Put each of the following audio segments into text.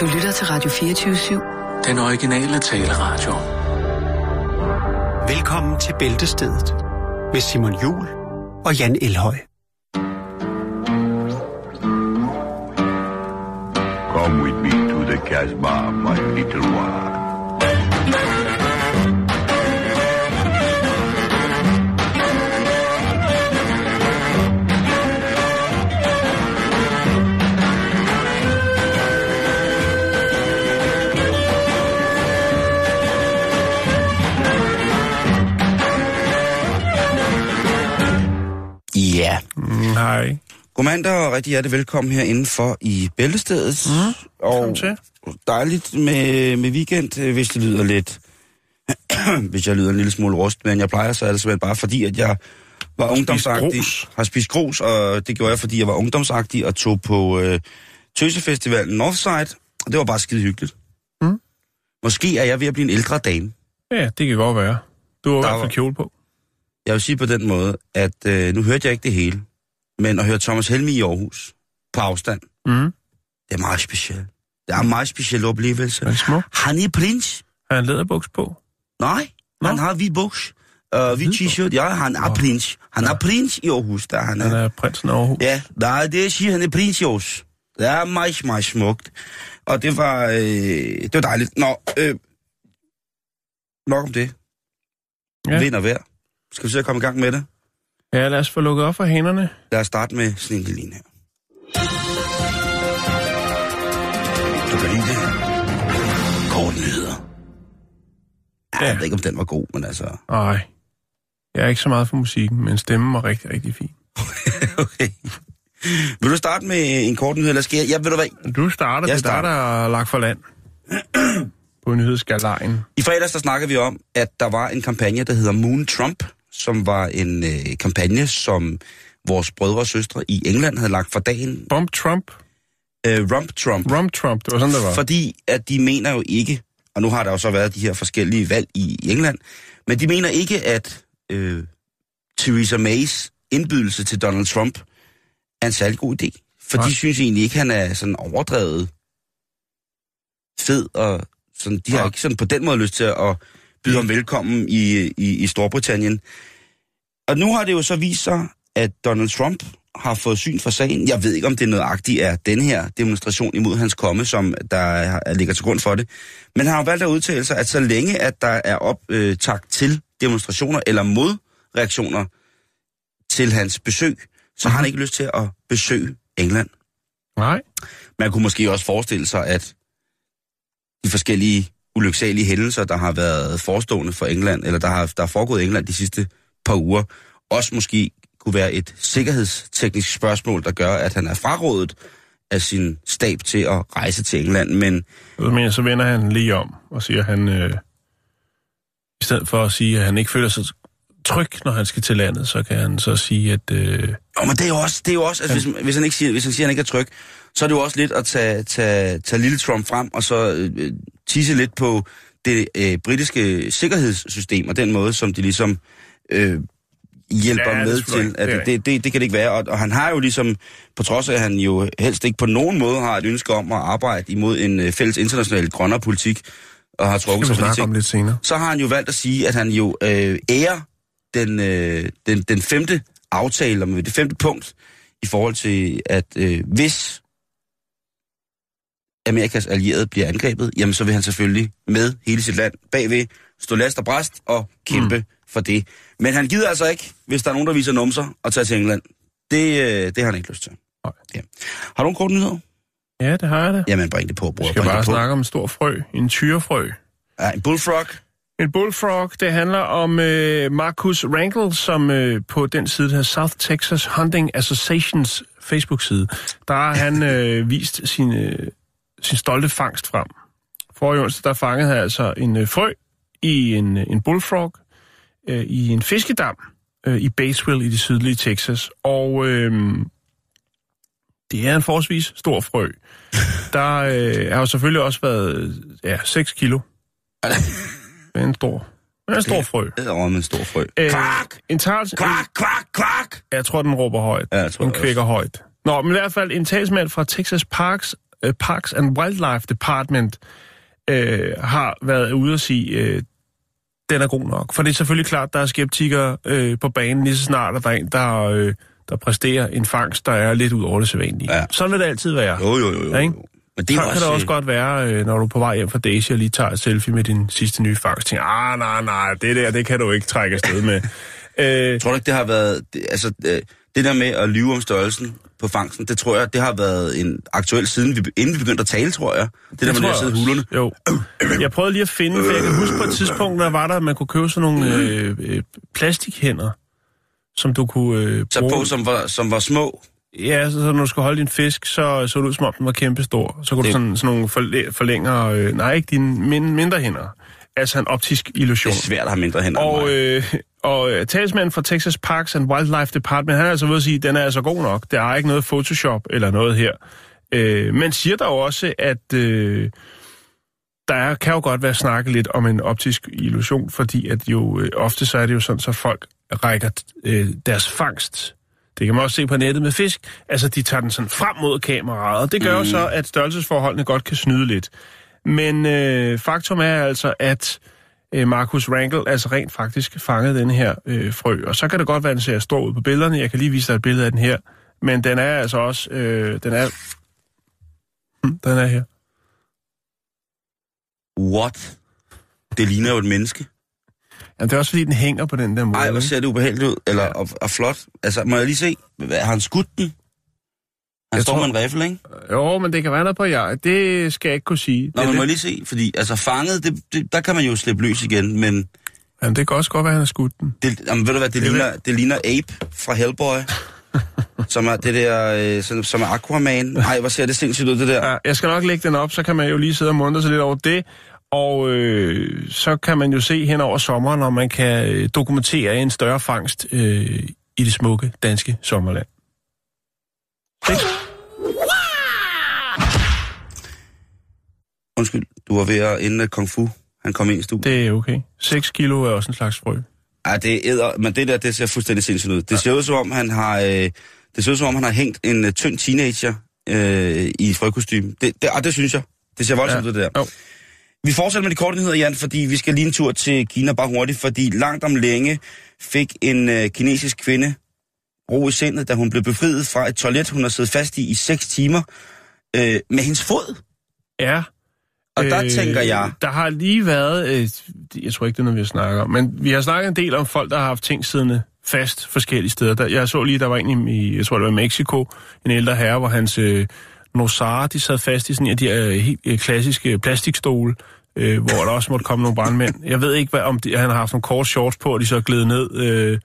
Du lytter til Radio 24-7. Den originale taleradio. Velkommen til Bæltestedet med Simon Jul og Jan Elhøj. Come with me to the Casbah, my little one. Hej. Godmand og rigtig hjertelig velkommen her indenfor i Bæltestedet. Mm, og til. dejligt med, med weekend, øh, hvis det lyder lidt... hvis jeg lyder en lille smule rust, men jeg plejer så er simpelthen bare fordi, at jeg var ungdomsagtig. grus. Har spist grus, og det gjorde jeg, fordi jeg var ungdomsagtig og tog på øh, Tøsefestivalen Northside. Og det var bare skide hyggeligt. Mm. Måske er jeg ved at blive en ældre dame. Ja, det kan godt være. Du har i hvert fald kjole på. Jeg vil sige på den måde, at øh, nu hørte jeg ikke det hele, men at høre Thomas Helmi i Aarhus på afstand, Mm. det er meget specielt. Det er en meget speciel oplevelse. Er det små? Han er prins. Har han læderbuks på? Nej, Nå. han har hvid buks. Uh, hvid t-shirt. Ja, han er prins. Han er prins i Aarhus, der han Han er. er prinsen af Aarhus. Ja, nej, det siger han er prins i Aarhus. Det er meget, meget smukt. Og det var, øh, det var dejligt. Nå, øh, nok om det. Ja. Ja. Vind og vejr. Skal vi så komme i gang med det? Ja, lad os få lukket op for hænderne. Lad os starte med sådan en lille en her. Du kan lide det? Kort nyheder. Ja, Ja. Jeg ved ikke, om den var god, men altså... Nej. Jeg er ikke så meget for musikken, men stemmen var rigtig, rigtig fin. Okay. Vil du starte med en kort nyhed, eller skal jeg? Ja, ved du hvad? Du starter, Jeg det er starter. der er lagt for land. på nyhedsgalejen. I fredags, der snakkede vi om, at der var en kampagne, der hedder Moon Trump, som var en øh, kampagne, som vores brødre og søstre i England havde lagt for dagen. Bump Trump. Øh, Rump Trump. Rump Trump, det var sådan, det var. Fordi at de mener jo ikke, og nu har der jo så været de her forskellige valg i i England, men de mener ikke, at øh, Theresa Mays indbydelse til Donald Trump er en særlig god idé. For Nej. de synes egentlig ikke, han er sådan overdrevet fed, og sådan, de har Nej. ikke sådan på den måde lyst til at byde ham velkommen i, i, i Storbritannien. Og nu har det jo så vist sig, at Donald Trump har fået syn for sagen. Jeg ved ikke, om det er nøjagtigt er den her demonstration imod hans komme, som der er, ligger til grund for det. Men han har valgt at udtale sig, at så længe at der er optakt til demonstrationer eller modreaktioner til hans besøg, så har han ikke lyst til at besøge England. Nej. Man kunne måske også forestille sig, at de forskellige ulyksalige hændelser, der har været forestående for England, eller der har der er foregået i England de sidste par uger, også måske kunne være et sikkerhedsteknisk spørgsmål, der gør, at han er frarådet af sin stab til at rejse til England. Men Men så vender han lige om og siger, at han... Øh, I stedet for at sige, at han ikke føler sig tryg, når han skal til landet, så kan han så sige, at... Øh, Jo, men det er jo også, det er jo også altså, hvis, hvis, han ikke siger, hvis han siger, at han ikke er tryg, så er det jo også lidt at tage, tage, tage lille Trump frem, og så øh, tisse lidt på det øh, britiske sikkerhedssystem, og den måde, som de ligesom øh, hjælper Ja, med til. At det, Det det, kan det ikke være, og, og han har jo ligesom, på trods af, at han jo helst ikke på nogen måde har et ønske om at arbejde imod en øh, fælles international grønnere politik, og har trukket sig fra de ting, lidt senere. så har han jo valgt at sige, at han jo øh, ærer den, øh, den, den femte aftale, om det femte punkt, i forhold til, at øh, hvis Amerikas allierede bliver angrebet, jamen så vil han selvfølgelig med hele sit land bagved stå last og bræst og kæmpe mm. for det. Men han gider altså ikke, hvis der er nogen, der viser numser, og tage til England. Det, øh, det har han ikke lyst til. Nej. Ja. Har du en kort nyhed? Ja, det har jeg det. Jamen, bring det på, bror. Vi skal Bring bare snakke om en stor frø. En tyrefrø. Ja, en bullfrog. En bullfrog, det handler om øh, Marcus Rankle, som øh, på den side, der hedder South Texas Hunting Associations Facebook-side, der har han øh, vist sin, øh, sin stolte fangst frem. For i onsdag, der fangede han altså en øh, frø i en, øh, en bullfrog øh, i en fiskedam øh, i Batesville i det sydlige Texas. Og øh, det er en forholdsvis stor frø. Der øh, har jo selvfølgelig også været ja, 6 kilo. Det er en stor, er en stor frø. Det er en stor frø. Øh, Kvak! En tals... Kvak, kvak, kvak! Jeg tror, den råber højt. Ja, jeg tror den kvækker højt. Nå, men i hvert fald en talsmand fra Texas Parks øh, Parks and Wildlife Department øh, har været ude at sige, øh, den er god nok. For det er selvfølgelig klart, der er skeptikere øh, på banen lige så snart, at der er en, der, øh, der præsterer en fangst, der er lidt ud over det sædvanlige. Ja. Sådan vil det altid være. Jo, jo, jo. jo. Ja, ikke? Men Det er så kan det også godt være, øh, når du er på vej hjem fra Daisy og lige tager et selfie med din sidste nye fangst. Tænker, ah, nej, nej, det der, det kan du ikke trække afsted med. øh, Tror du ikke, det har været... Det, altså, øh, det der med at lyve om størrelsen på fangsten, det tror jeg, det har været en aktuel siden, vi, inden vi begyndte at tale, tror jeg. Det, der med at sidde hulerne. Jo. Jeg prøvede lige at finde, for jeg kan huske på et tidspunkt, der var der, at man kunne købe sådan nogle øh, øh, plastikhænder, som du kunne øh, Så bruge. på, som var, som var små. Ja, så, så når du skulle holde din fisk, så så det ud som om den var kæmpestor. Så kunne Det- du sådan, sådan nogle forlæ- forlænger, øh, nej ikke dine min, mindre hænder. Altså en optisk Det illusion. er svært at have mindre hænder Og, øh, og øh, talsmanden fra Texas Parks and Wildlife Department, han er altså ved at sige, at den er altså god nok. Der er ikke noget Photoshop eller noget her. Øh, men siger der også, at øh, der er, kan jo godt være snakket lidt om en optisk illusion, fordi at jo øh, ofte så er det jo sådan, så folk rækker øh, deres fangst. Det kan man også se på nettet med fisk. Altså, de tager den sådan frem mod kameraet, og det gør mm. jo så, at størrelsesforholdene godt kan snyde lidt. Men øh, faktum er altså, at øh, Marcus Rangel altså rent faktisk fangede den her øh, frø. Og så kan det godt være, at den ser stor ud på billederne. Jeg kan lige vise dig et billede af den her. Men den er altså også... Øh, den er... Hm, Den er her. What? Det ligner jo et menneske. Jamen, det er også fordi, den hænger på den der måde. Ej, hvor ser det ubehageligt ud. Eller Ja. og, og flot. Altså, må jeg lige se? Hvad- Har han skudt den? Han Jeg står tror- med en rifle, ikke? Jo, men det kan være noget på jer. Det skal jeg ikke kunne sige. Nå, men må jeg lige se? Fordi, altså, fanget, det, det, der kan man jo slippe løs igen, men Jamen, det kan også godt være, at han har skudt den. det, jamen, ved du hvad, det, Det ligner, det ligner Ape fra Hellboy. som er det der, øh, som, som er Aquaman. Nej, hvor ser det sindssygt ud, det der. Ja, jeg skal nok lægge den op, så kan man jo lige sidde og muntre sig lidt over det. Og øh, så kan man jo se hen over sommeren, når man kan øh, dokumentere en større fangst øh, i det smukke danske sommerland. Ikke? Undskyld, du var ved at inden at Kung Fu, han kom ind i studiet. Det er okay. 6 kilo er også en slags frø. Ja, det æder, men det der, det ser fuldstændig sindssygt ud. Det ser ud som om, han har, øh, det ser ud som om, han har hængt en uh, tynd teenager øh, i frøkostyme. Det, det, ah, det synes jeg. Det ser voldsomt Ja. ud, det der. Jo. Vi fortsætter med de korte nyheder, Jan, fordi vi skal lige en tur til Kina bare hurtigt, fordi langt om længe fik en øh, kinesisk kvinde ro i sindet, da hun blev befriet fra et toilet, hun har siddet fast i i seks timer, øh, med hendes fod. Ja. Og der øh, tænker jeg, Der har lige været, øh, jeg tror ikke, det er noget, vi har snakket om, men vi har snakket en del om folk, der har haft ting siddende fast forskellige steder. Der, jeg så lige, der var en i, jeg tror det var i Mexico, en ældre herre, hvor hans øh, nosara, de sad fast i sådan en af de øh, helt øh, klassiske plastikstole, øh, hvor der også måtte komme nogle brandmænd. Jeg ved ikke, hvad, om de, han har haft nogle kort shorts på, og de så er glædet ned, øh,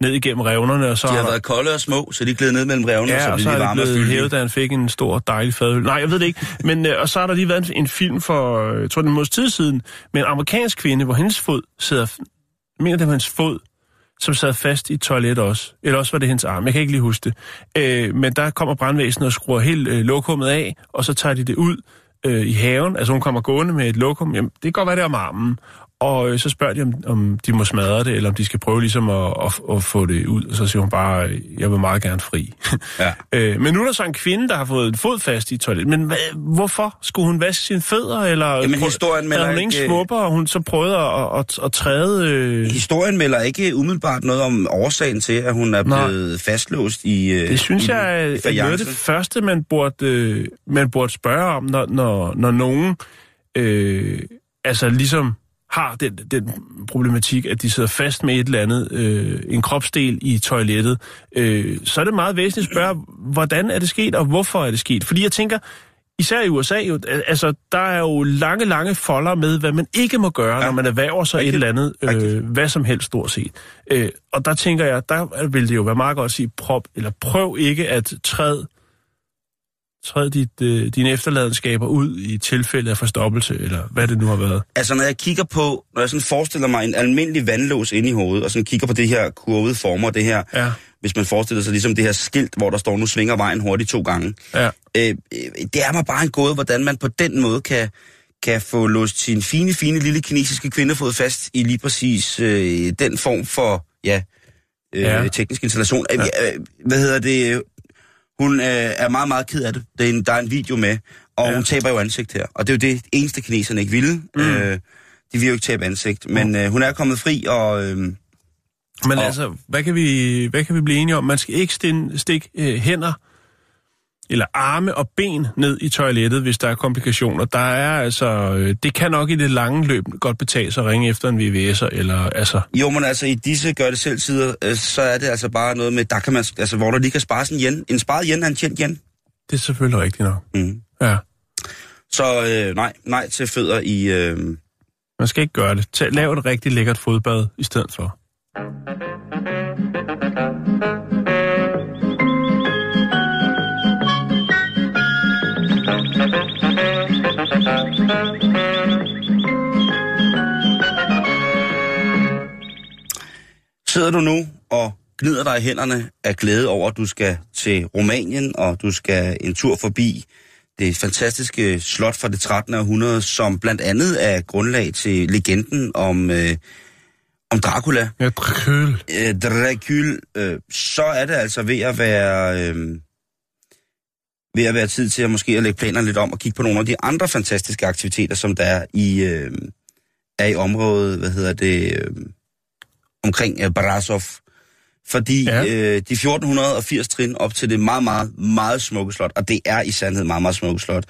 ned igennem revnerne, og så de har været kolde og små, så de gled ned mellem revnene, Ja, så og så de er det varme blevet hævet, da han fik en stor, dejlig fadøl. Nej, jeg ved det ikke. Men, øh, og så har der lige været en, en film for, jeg tror, den måneds tid siden, med en amerikansk kvinde, hvor hendes fod sidder... Jeg mener, det var hendes fod, som sad fast i et toilet også. Eller også var det hendes arm. Jeg kan ikke lige huske det. Øh, men der kommer brandvæsenet og skruer helt øh, lokummet af, og så tager de det ud øh, i haven. Altså hun kommer gående med et lokum. Jamen, det kan godt være, det om armen. Og øh, så spørger de, om, om de må smadre det, eller om de skal prøve ligesom at, at, at få det ud. Og så siger hun bare, øh, jeg vil meget gerne fri. Ja. øh, men nu er der så en kvinde, der har fået en fod fast i et toilet. Men hvad, hvorfor? Skulle hun vaske sine fødder? Eller Jamen, historien melder hun ingen ikke- svupper, og hun så prøvede at, at, at træde... Øh, Historien melder ikke umiddelbart noget om årsagen til, at hun er Nej. blevet fastlåst i øh, Det synes i, jeg er, noget af det første, man burde, øh, man burde spørge om, når, når, når nogen øh, altså ligesom har den, den problematik, at de sidder fast med et eller andet, øh, en kropsdel i toilettet, øh, så er det meget væsentligt at spørge, hvordan er det sket, og hvorfor er det sket? Fordi jeg tænker, især i USA, jo, al- altså, der er jo lange, lange folder med, hvad man ikke må gøre, ja. når man erhverver sig Rigtigt. et eller andet, øh, Rigtigt. hvad som helst stort set. Øh, og der tænker jeg, der vil det jo være meget godt at sige, prop, eller prøv ikke at træde, træde dit, øh, dine efterladenskaber ud i tilfælde af forstoppelse, eller hvad det nu har været. Altså, når jeg kigger på, når jeg sådan forestiller mig en almindelig vandlås inde i hovedet, og sådan kigger på det her kurvede former, det her, Ja, hvis man forestiller sig ligesom det her skilt, hvor der står, nu svinger vejen hurtigt to gange. ja. Øh, øh, det er mig bare en gåde, hvordan man på den måde kan, kan få låst sin fine, fine lille kinesiske kvindefod fast i lige præcis øh, den form for, ja, øh, Ja. teknisk installation. Ja. Øh, hvad hedder det? Hun øh, er meget, meget ked af det. det er en, der er en video med, Og Ja. hun taber jo ansigt her. Og det er jo det eneste, kineserne ikke ville. Mm. Øh, de vil jo ikke tabe ansigt. Men øh, hun er kommet fri, og... Øh, Men Og- altså, hvad kan, vi, hvad kan vi blive enige om? Man skal ikke stikke øh, hænder eller arme og ben ned i toilettet, hvis der er komplikationer. Der er altså, øh, det kan nok i det lange løb godt betale sig at ringe efter en VVS'er, eller altså, jo, men altså i disse gør det selv sider, øh, så er det altså bare noget med, der kan man, altså, hvor der lige kan spares en yen. En sparet yen er en tjent yen. det er selvfølgelig rigtigt nok. Mm. Ja, Så øh, nej, nej til fødder i... Øh, man skal ikke gøre det. Tag, lav et rigtig lækkert fodbad i stedet for. Sidder du nu og gnider dig i hænderne af glæde over, at du skal til Rumænien, og du skal en tur forbi det fantastiske slot fra det 13. århundrede, som blandt andet er grundlag til legenden om, øh, om Dracula, Ja, køl. øh, Dracul, øh, så er det altså ved at være... Øh, ved at være tid til at måske at lægge planerne lidt om og kigge på nogle af de andre fantastiske aktiviteter, som der er i, øh, er i området, hvad hedder det, øh, omkring øh, Brasov. Fordi ja. øh, de 1480 trin op til det meget, meget, meget smukke slot, og det er i sandhed meget, meget smukke slot.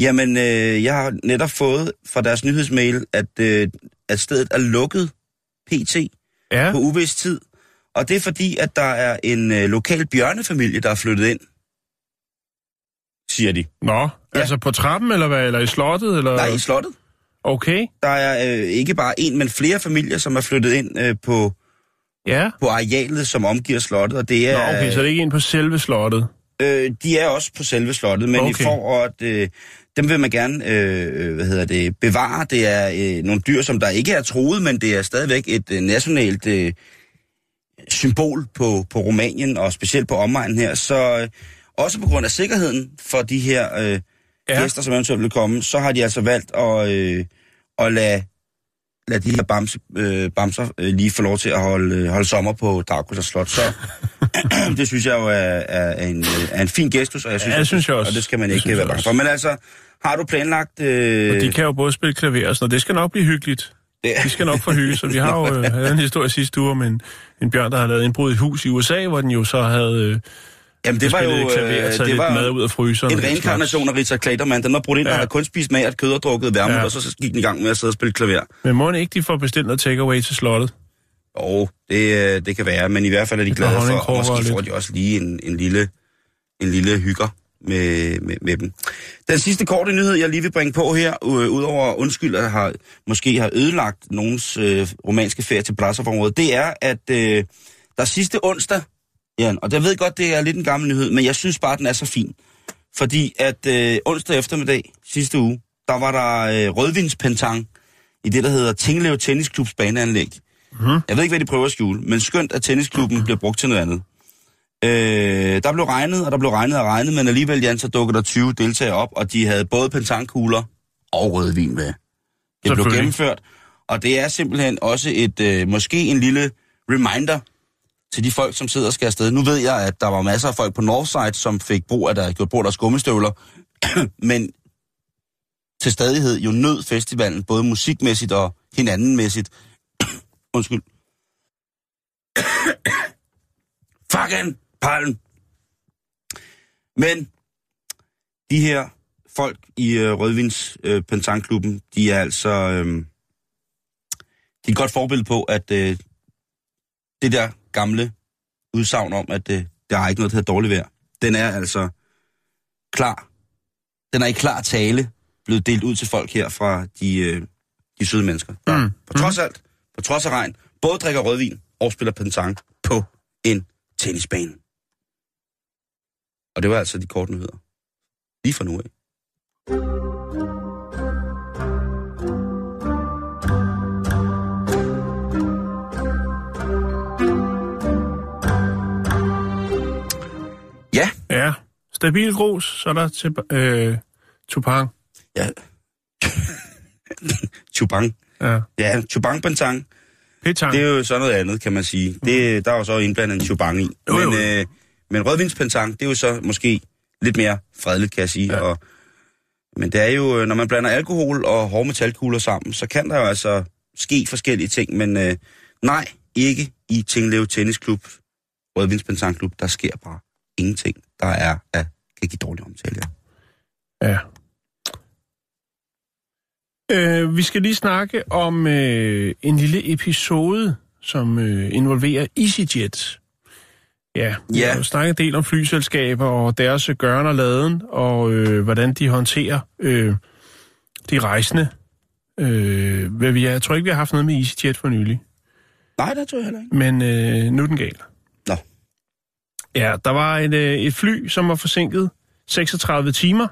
Jamen, øh, jeg har netop fået fra deres nyhedsmail, at, øh, at stedet er lukket pt. Ja, på uvis tid. Og det er fordi, at der er en øh, lokal bjørnefamilie, der er flyttet ind, siger de. nå, Ja. altså på trappen, eller hvad, eller i slottet, eller? Nej, i slottet. Okay, Der er øh, ikke bare en, men flere familier, som er flyttet ind øh, på, ja. på arealet, som omgiver slottet. Og det Nå, er, okay, så det er ikke en på selve slottet. øh, de er også på selve slottet, men Okay. okay. i for at... Øh, dem vil man gerne øh, hvad hedder det, bevare. Det er øh, nogle dyr, som der ikke er troet, men det er stadigvæk et øh, nationalt øh, symbol på, på Rumænien, og specielt på omegnen her. Så øh, også på grund af sikkerheden for de her øh, Ja. ja. gæster, som eventuelt vil komme, så har de altså valgt at, øh, at lade, lade de her bamse, øh, bamser øh, lige få lov til at holde, øh, holde sommer på Dracula Slot. Så det synes jeg jo er, er, en, er en fin gestus, og jeg synes, Ja, at synes jeg også. Og det skal man ikke være jeg bange for. Men altså, har du planlagt... Øh, Og de kan jo både spille klaver og sådan noget. Det skal nok blive hyggeligt. det, De skal nok få hygge, så vi har jo øh, havde en historie sidste uge om en, en bjørn, der havde lavet indbrud i et hus i USA, hvor den jo så havde øh, jamen, det var jo øh, klaver taget det lidt var mad ud af fryseren. en reinkarnation af Richard Klaterman. Den var brudt ind, Ja. og havde kun spist magert kød og drukket værmut, Ja. og så, gik den i gang med at sidde og spille klaver. Men må ikke de får bestilt noget takeaway til slottet? Og det, øh, det kan være, men i hvert fald er de glade for, og måske får lidt. de også lige en, en, lille, en lille hygger med, med, med dem. Den sidste korte nyhed, jeg lige vil bringe på her, øh, udover undskyld, at har, måske har ødelagt nogens øh, romanske ferie til Brasov-området, det er, at øh, der sidste onsdag, Jan, og jeg ved godt, det er lidt en gammel nyhed, men jeg synes bare, den er så fin. Fordi at øh, onsdag eftermiddag sidste uge, der var der øh, rødvinspentang i det, der hedder Tinglev Tennisklubs baneanlæg. Mhm. Jeg ved ikke, hvad de prøver at skjule, men skønt, at tennisklubben bliver brugt til noget andet. Øh, der blev regnet, og der blev regnet og regnet, men alligevel, Jan, så dukkede der 20 deltagere op, og de havde både pentankugler og rødvin med. Det blev gennemført, og det er simpelthen også et, øh, måske en lille reminder til de folk, som sidder og skal afsted. Nu ved jeg, at der var masser af folk på Northside, som fik brug af der, gjort brug af deres gummistøvler, men til stadighed jo nød festivalen, både musikmæssigt og hinandenmæssigt. Undskyld. Fucking palm. Men de her folk i øh, Rødvins øh, de er altså øh, de er et godt forbillede på, at øh, det der gamle udsagn om, at øh, der er ikke noget, der hedder dårligt vejr, den er altså klar. Den er i klar tale blevet delt ud til folk her fra de, øh, de søde mennesker. Mm. på trods af alt, på trods af regn, både drikker rødvin og spiller pentang på en tennisbane. Og det var altså de korte nyheder. Lige fra nu af. Stabil grus, så er der til øh, Tupang. ja. Chubang. Ja, Ja, Chubang Pentang. Petang. Det er jo så noget andet, kan man sige. Det, der er jo så indblandet en chubang i. Jo, jo, Men, øh, men rødvinspentang, det er jo så måske lidt mere fredeligt, kan jeg sige. Ja. Og Men det er jo, øh, når man blander alkohol og hårde metalkugler sammen, så kan der jo altså ske forskellige ting, men øh, nej, ikke i Tinglev Tennisklub, Rødvindspentanklub, der sker bare ingenting, der er at kan give dårlig omtale. Ja. Ja. Øh, vi skal lige snakke om øh, en lille episode, som øh, involverer EasyJet. Ja, vi Ja. har jo snakket en del om flyselskaber og deres øh, gøren og laden, og øh, hvordan de håndterer øh, de rejsende. Øh, vi, jeg tror ikke, vi har haft noget med EasyJet for nylig, Nej, det tror jeg heller ikke. men øh, nu er den gal. Ja, der var et, øh, et fly, som var forsinket 36 timer,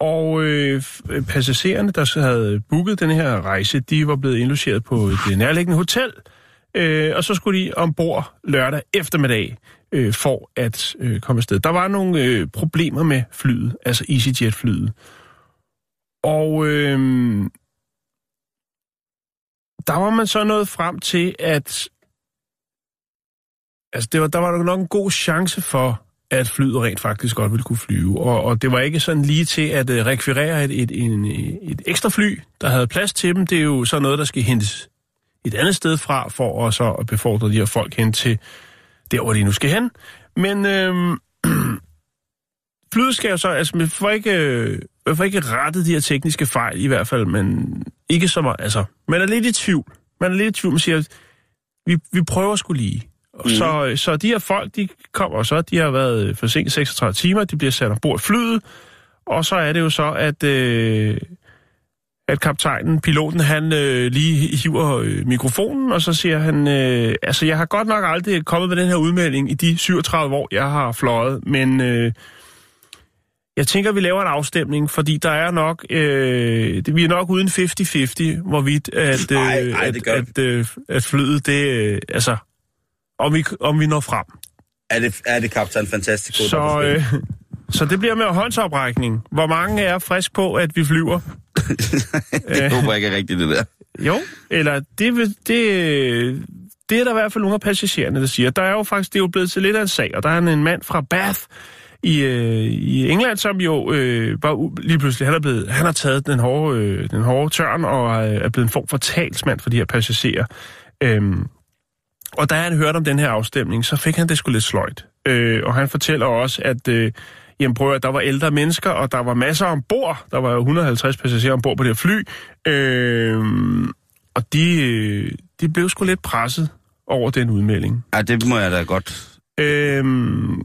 og øh, øh, passagererne, der så havde booket den her rejse, de var blevet indlogeret på et øh, nærliggende hotel, øh, og så skulle de ombord lørdag eftermiddag øh, for at øh, komme afsted. Der var nogle øh, problemer med flyet, altså EasyJet-flyet. Og øh, der var man så nået frem til, at altså det var, der var nok en god chance for, at flyet rent faktisk godt ville kunne flyve. Og, og det var ikke sådan lige til at uh, rekvirere et, et, en, et ekstra fly, der havde plads til dem. Det er jo så noget, der skal hentes et andet sted fra, for at så at befordre de her folk hen til der, hvor de nu skal hen. Men øhm, flyet skal jo så, altså man får ikke, øh, man får ikke rettet de her tekniske fejl i hvert fald, men ikke så meget, altså, man er lidt i tvivl. Man er lidt i tvivl, man siger, vi, vi prøver skulle lige. Mm. Så, så de her folk, de kommer så, de har været forsinket 36 timer, de bliver sat ombord i flyet, og så er det jo så, at, øh, at kaptajnen, piloten, han øh, lige hiver øh, mikrofonen, og så siger han, øh, altså jeg har godt nok aldrig kommet med den her udmelding i de 37 år, jeg har fløjet, men øh, jeg tænker, vi laver en afstemning, fordi der er nok, øh, det, vi er nok uden 50-50, hvorvidt at, øh, Ej, ej, at, at, øh, at flyet, det, øh, altså, om vi, om vi når frem. Er det, er det Kaptajn Fantastic? Så, øh, så det bliver med håndsoprækning. Hvor mange er frisk på, at vi flyver? det håber jeg ikke er rigtigt, det der. Jo, eller det, det, det er der i hvert fald nogle af passagererne, der siger. Der er jo faktisk, det er jo blevet til lidt af en sag, og der er en mand fra Bath i, øh, i England, som jo øh, bare lige pludselig, han, er blevet, han har taget den hårde, øh, den hårde tørn og øh, er blevet en form for talsmand for de her passagerer. Øhm, og da han hørte om den her afstemning, så fik han det sgu lidt sløjt. Øh, og han fortæller også, at øh, jamen, prøv at, der var ældre mennesker, og der var masser ombord. Der var jo 150 passagerer ombord på det her fly. Øh, og de, øh, de blev sgu lidt presset over den udmelding. Ja, det må jeg da godt. Øhm,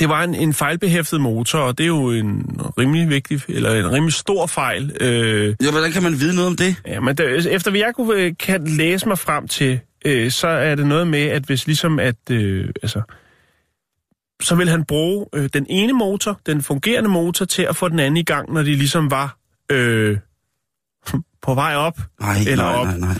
det var en, en fejlbehæftet motor, og det er jo en rimelig vigtig, eller en rimelig stor fejl. Øh, Ja, hvordan kan man vide noget om det? Ja, men der, efter hvad jeg kunne, øh, kan læse mig frem til, øh, så er det noget med, at hvis ligesom at, øh, altså, så vil han bruge øh, den ene motor, den fungerende motor, til at få den anden i gang, når de ligesom var øh, på vej op Nej, eller nej, op, nej, nej.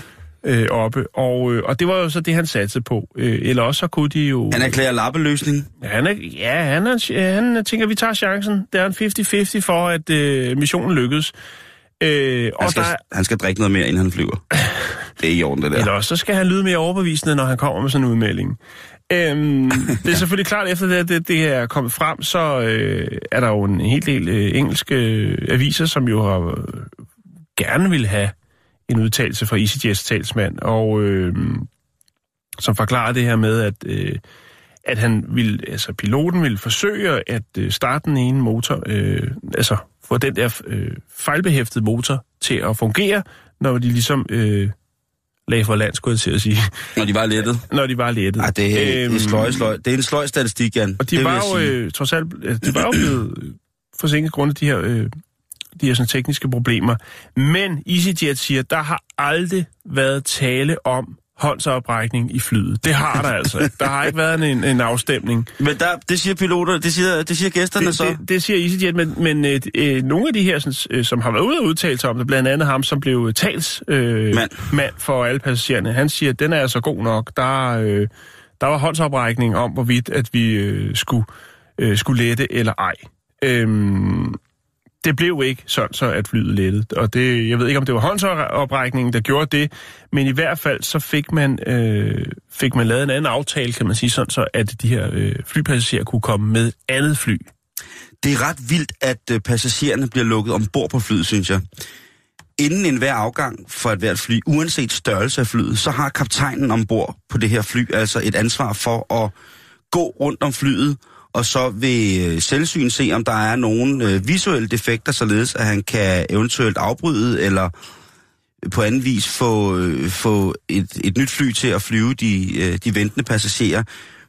Øh, oppe. Og, øh, og det var jo så det, han satte på. Øh, eller også så kunne de jo... Han erklærer lappeløsning. Ja, han, er, ja, han, er, han tænker, vi tager chancen. Det er en 50-50 for, at øh, missionen lykkes. Øh, Han og skal, der, han skal drikke noget mere, inden han flyver. Det er i orden, det der. Eller også, så skal han lyde mere overbevisende, når han kommer med sådan en udmelding. Øhm, det er selvfølgelig klart, efter det, det, det er kommet frem, så øh, er der jo en hel del øh, engelske øh, aviser, som jo har øh, gerne vil have en udtalelse fra EasyJets talsmand, og øh, som forklarer det her med, at, øh, at han vil, altså piloten vil forsøge at øh, starte den ene motor, øh, altså få den der øh, fejlbehæftede motor til at fungere, når de ligesom øh, lagde for land, skulle jeg til at sige, Når de var lettet. når de var lettet. Ej, det, er, det er Øhm, sløj, sløj. Det er en sløj statistik, Jan. Og de det var jo øh, trods alt, de var jo blevet forsinket grund af de her, øh, de her sådan, tekniske problemer. Men EasyJet siger, der har aldrig været tale om håndsoprækning i flyet. Det har der altså. Der har ikke været en, en afstemning. Men der, det siger piloter, det siger, det siger gæsterne Det, så. det, det siger EasyJet, men, men øh, øh, nogle af de her, sådan, øh, som har været ude og udtale sig om det, blandt andet ham, som blev tals øh, Mand. mand for alle passagererne, han siger, at den er altså god nok. Der, øh, der var håndsoprækning om, hvorvidt at vi øh, skulle, øh, skulle lette eller ej. Øhm, det blev ikke sådan, så at flyet lettede. Og det, jeg ved ikke, om det var håndsoprækningen, der gjorde det, men i hvert fald så fik man, øh, fik man lavet en anden aftale, kan man sige sådan, så at de her øh, flypassagerer kunne komme med andet fly Det er ret vildt, at øh, passagererne bliver lukket ombord på flyet, synes jeg. Inden enhver afgang for et hvert fly, uanset størrelse af flyet, så har kaptajnen ombord på det her fly altså et ansvar for at gå rundt om flyet, og så ved øh, selvsyn se, om der er nogle øh, visuelle defekter, således at han kan eventuelt afbryde eller på anden vis få, øh, få et, et nyt fly til at flyve de, øh, de ventende passagerer.